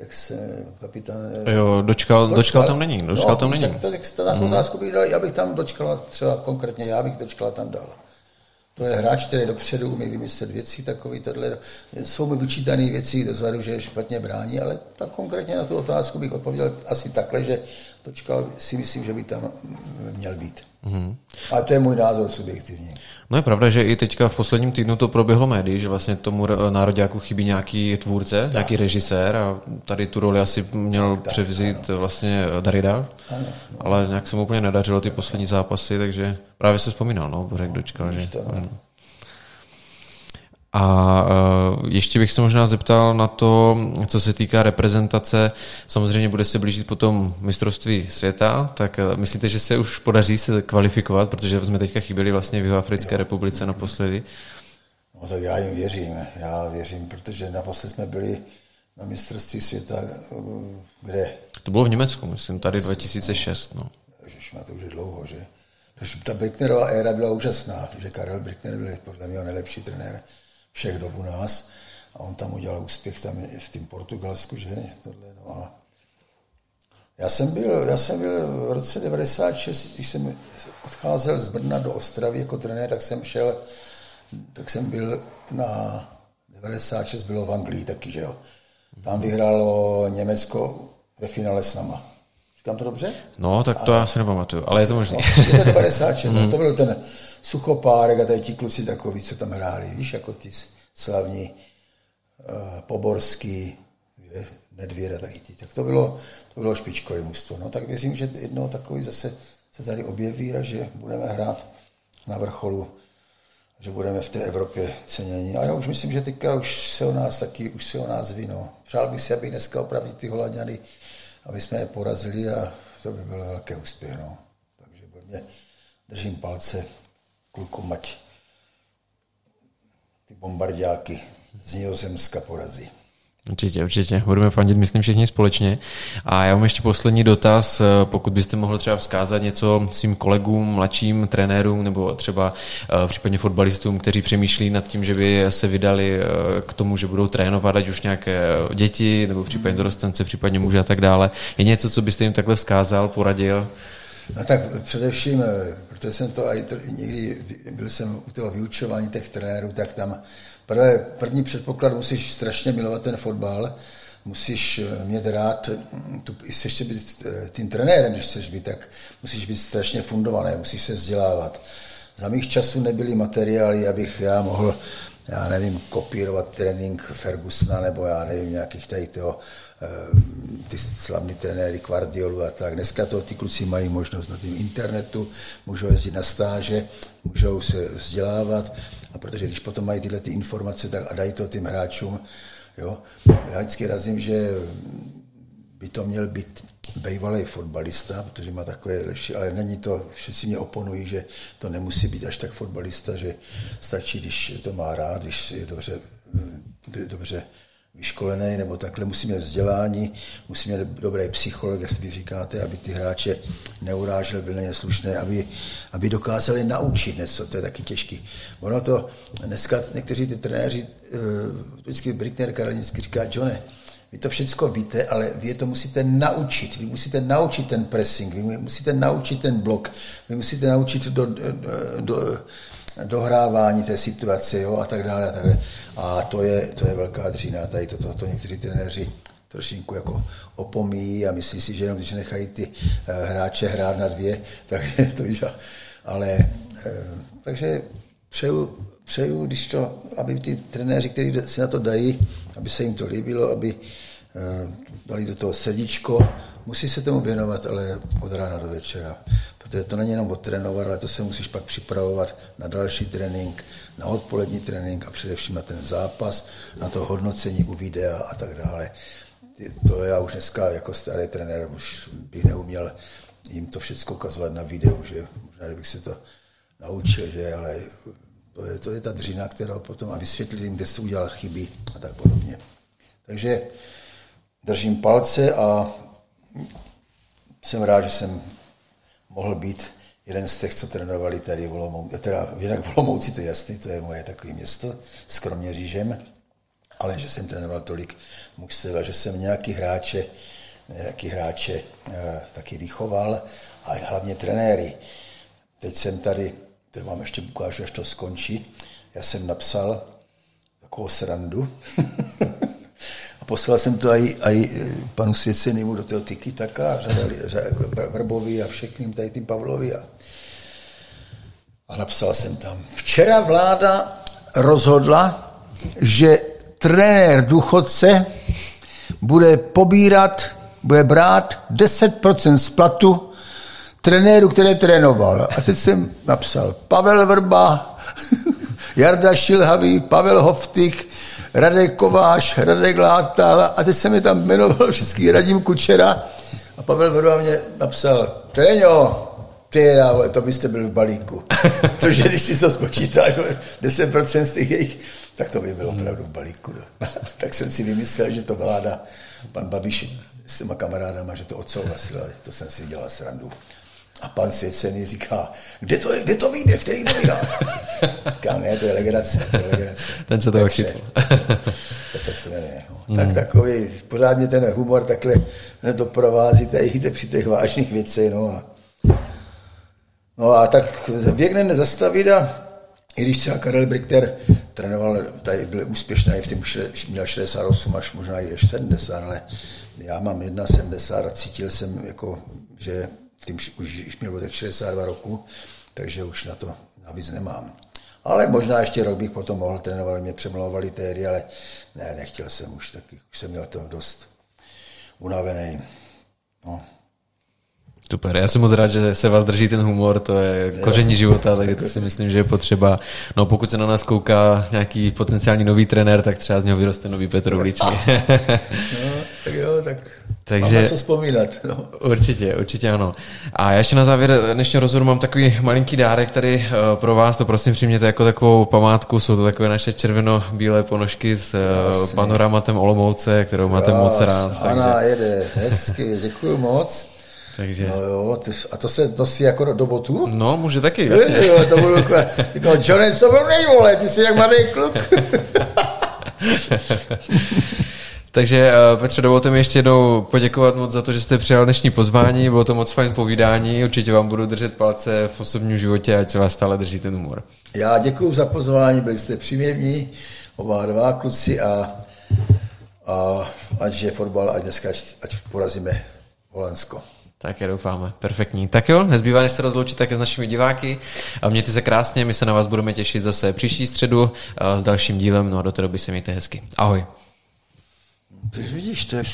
jak se kapitán... Jo, dočkal, dočkal, dočkal tam není, dočkal no, tam není. Tak tak to, tak mm. otázku bych dal, já bych tam dočkal, třeba konkrétně já bych dočkal tam dal. To je hráč, který dopředu umí vymyslet věci takový tohle. Jsou mi vyčítané věci dozadu, že je špatně brání, ale tak konkrétně na tu otázku bych odpověděl asi takhle, že Točkal si myslím, že by tam měl být. Mm. A to je můj názor subjektivní. No je pravda, že i teďka v posledním týdnu to proběhlo médií, že vlastně tomu nároďáku chybí nějaký tvůrce, tak. nějaký režisér a tady tu roli asi měl tak, převzít ano. vlastně Darida, ano. ale nějak se mu úplně nedařilo ty poslední zápasy, takže právě se vzpomínal, no, Bořek dočkal, že... To, no. A e, ještě bych se možná zeptal na to, co se týká reprezentace. Samozřejmě bude se blížit potom mistrovství světa, tak e, myslíte, že se už podaří se kvalifikovat, protože jsme teďka chyběli vlastně v Africké republice naposledy? No tak já jim věřím, já věřím, protože naposled jsme byli na mistrovství světa, kde? To bylo v Německu, myslím, tady 2006, no. Ježiš, má to už je dlouho, že? Ta Bricknerová éra byla úžasná, že Karel Brickner byl podle mě nejlepší trenér všech dob u nás a on tam udělal úspěch tam v tom Portugalsku, že? Tohle, no a já jsem, byl, já jsem byl v roce 96, když jsem odcházel z Brna do Ostravy jako trenér, tak jsem šel, tak jsem byl na 96 bylo v Anglii taky, že jo. Tam vyhrálo Německo ve finále s náma. Říkám to dobře? No, tak to a, já si nepamatuju, ale je to možné. No, je to 96, mm. to byl ten Suchopárek a tady ti kluci takový, co tam hráli, víš, jako ty slavní uh, Poborský, že, Nedvěda, taky ti. Tak to bylo, to bylo špičkové mužstvo. No tak věřím, že jednou takový zase se tady objeví a že budeme hrát na vrcholu, že budeme v té Evropě cenění. A já už myslím, že teďka už se o nás taky, už se o nás ví. No. Přál bych si, aby dneska opravdu ty Holanděny, aby jsme je porazili a to by byl velký úspěch. No. Takže mě držím palce klukům, ať ty bombardáky z Nizozemska porazí. Určitě, určitě. Budeme fandit, myslím, všichni společně. A já mám ještě poslední dotaz, pokud byste mohl třeba vzkázat něco svým kolegům, mladším trenérům nebo třeba eh, případně fotbalistům, kteří přemýšlí nad tím, že by se vydali eh, k tomu, že budou trénovat ať už nějaké děti nebo případně dorostence, případně muže a tak dále. Je něco, co byste jim takhle vzkázal, poradil? No tak především, eh, protože jsem to i někdy, byl jsem u toho vyučování těch trenérů, tak tam prvé, první předpoklad musíš strašně milovat ten fotbal, musíš eh, mít rád, hm, tu, jestli ještě být eh, tím trenérem, když chceš být, tak musíš být strašně fundovaný, musíš se vzdělávat. Za mých časů nebyly materiály, abych já mohl, já nevím, kopírovat trénink Fergusona, nebo já nevím, nějakých tady toho ty slavní trenéry Guardiolu a tak. Dneska to ty kluci mají možnost na tom internetu, můžou jezdit na stáže, můžou se vzdělávat a protože když potom mají tyhle ty informace tak a dají to tím hráčům, jo, já vždycky razím, že by to měl být bývalý fotbalista, protože má takové lepší, ale není to, všichni mě oponují, že to nemusí být až tak fotbalista, že stačí, když to má rád, když je dobře, dobře vyškolený nebo takhle, musí mít vzdělání, musí mít dobrý psycholog, jak vy říkáte, aby ty hráče neurážel, byl neslušný, aby, aby dokázali naučit něco, to je taky těžký. Ono to, dneska někteří ty trenéři, eh, vždycky Brickner Karolinický říká, Johne, vy to všechno víte, ale vy to musíte naučit. Vy musíte naučit ten pressing, vy musíte naučit ten blok, vy musíte naučit do, do, do dohrávání té situace jo, a tak dále. A, tak dále. a to, je, to je velká dřína. Tady to, to, to někteří trenéři trošinku jako opomíjí a myslí si, že jenom když nechají ty uh, hráče hrát na dvě, tak je to víš, ale uh, takže přeju, přeju, když to, aby ty trenéři, kteří si na to dají, aby se jim to líbilo, aby uh, dali do toho srdíčko, musí se tomu věnovat, ale od rána do večera. Protože to není jenom odtrénovat, ale to se musíš pak připravovat na další trénink, na odpolední trénink a především na ten zápas, na to hodnocení u videa a tak dále. To já už dneska jako starý trenér už bych neuměl jim to všechno ukazovat na videu, že možná bych se to naučil, že ale To je, to je ta dřina, kterou potom a vysvětlit jim, kde se udělal chyby a tak podobně. Takže držím palce a jsem rád, že jsem mohl být jeden z těch, co trénovali tady v Olomouci, teda jinak v Olomouci, to je jasný, to je moje takové město s Kroměřížem, ale že jsem trénoval tolik mužstev a že jsem nějaký hráče, nějaký hráče eh, taky vychoval a hlavně trenéry. Teď jsem tady, to vám ještě ukážu, až to skončí, já jsem napsal takovou srandu a poslal jsem to i, i panu Svěcenému do toho tyky taka, řadali, jako Vrbovi a všechným tady tím Pavlovi a, a napsal jsem tam, včera vláda rozhodla, že trenér důchodce bude pobírat, bude brát 10% z platu trenéru, který trénoval. A teď jsem napsal Pavel Vrba, Jarda Šilhavý, Pavel Hoftik, Radek Kováš, Radek Látal a teď jsem je tam jmenoval všechny Radim Kučera a Pavel Vrba mě napsal Treňo, ty, to byste byl v balíku. Protože když si to spočítáš, 10% z těch jejich, tak to by bylo opravdu v balíku. No. tak jsem si vymyslel, že to vláda, pan Babiš s těma kamarádama, že to odsouhlasil, ale to jsem si dělal srandu. A pan Svěcený říká, kde to, je, kde to vyjde, v kterých novinách? Říkám, ne, to je legrace, to je legrace. Ten se toho chytl. to se ne, no. Tak takový, pořádně ten humor takhle doprovází tady při těch vážných věcech, no a No a tak věk nezastavit a i když třeba Karel Brichter trénoval, tady byl úspěšný, v tom měl 68 až možná i až 70, ale já mám 1,70 a cítil jsem, jako, že tím už měl tak 62 roku, takže už na to navíc nemám. Ale možná ještě rok bych potom mohl trénovat, mě přemlouvali tehdy, ale ne, nechtěl jsem už taky, už jsem měl to dost unavený. No. Super, já jsem moc rád, že se vás drží ten humor, to je koření života, takže to si myslím, že je potřeba. No pokud se na nás kouká nějaký potenciální nový trenér, tak třeba z něho vyroste nový Petr Uličný. no, tak jo, tak takže, Mám co vzpomínat. No. Určitě, určitě ano. A já ještě na závěr dnešního rozhovoru mám takový malinký dárek tady uh, pro vás, to prosím přijměte jako takovou památku, jsou to takové naše červeno-bílé ponožky s uh, panoramatem Olomouce, kterou máte Krás, moc rád. Ana takže... jede, hezky, děkuji moc. Takže... No jo, ty, a to se, to si jako do, do botu? No, může taky, jasně. Jo, to budu, no, Johnny, co byl nejvole, ty jsi jak mladý kluk. Takže eh, Petře, dovolte mi ještě jednou poděkovat moc za to, že jste přijal dnešní pozvání, bylo to moc fajn povídání, určitě vám budu držet palce v osobním životě, ať se vás stále drží ten humor. Já děkuji za pozvání, byli jste příměvní, oba dva kluci a, a ať je fotbal, ať dneska ať porazíme Holandsko. Tak je doufáme. Perfektní. Tak jo, nezbývá, než se rozloučit také s našimi diváky. Mějte se krásně, my se na vás budeme těšit zase příští středu s dalším dílem, no a do té doby se mějte hezky. Ahoj. Ty vidíš, to je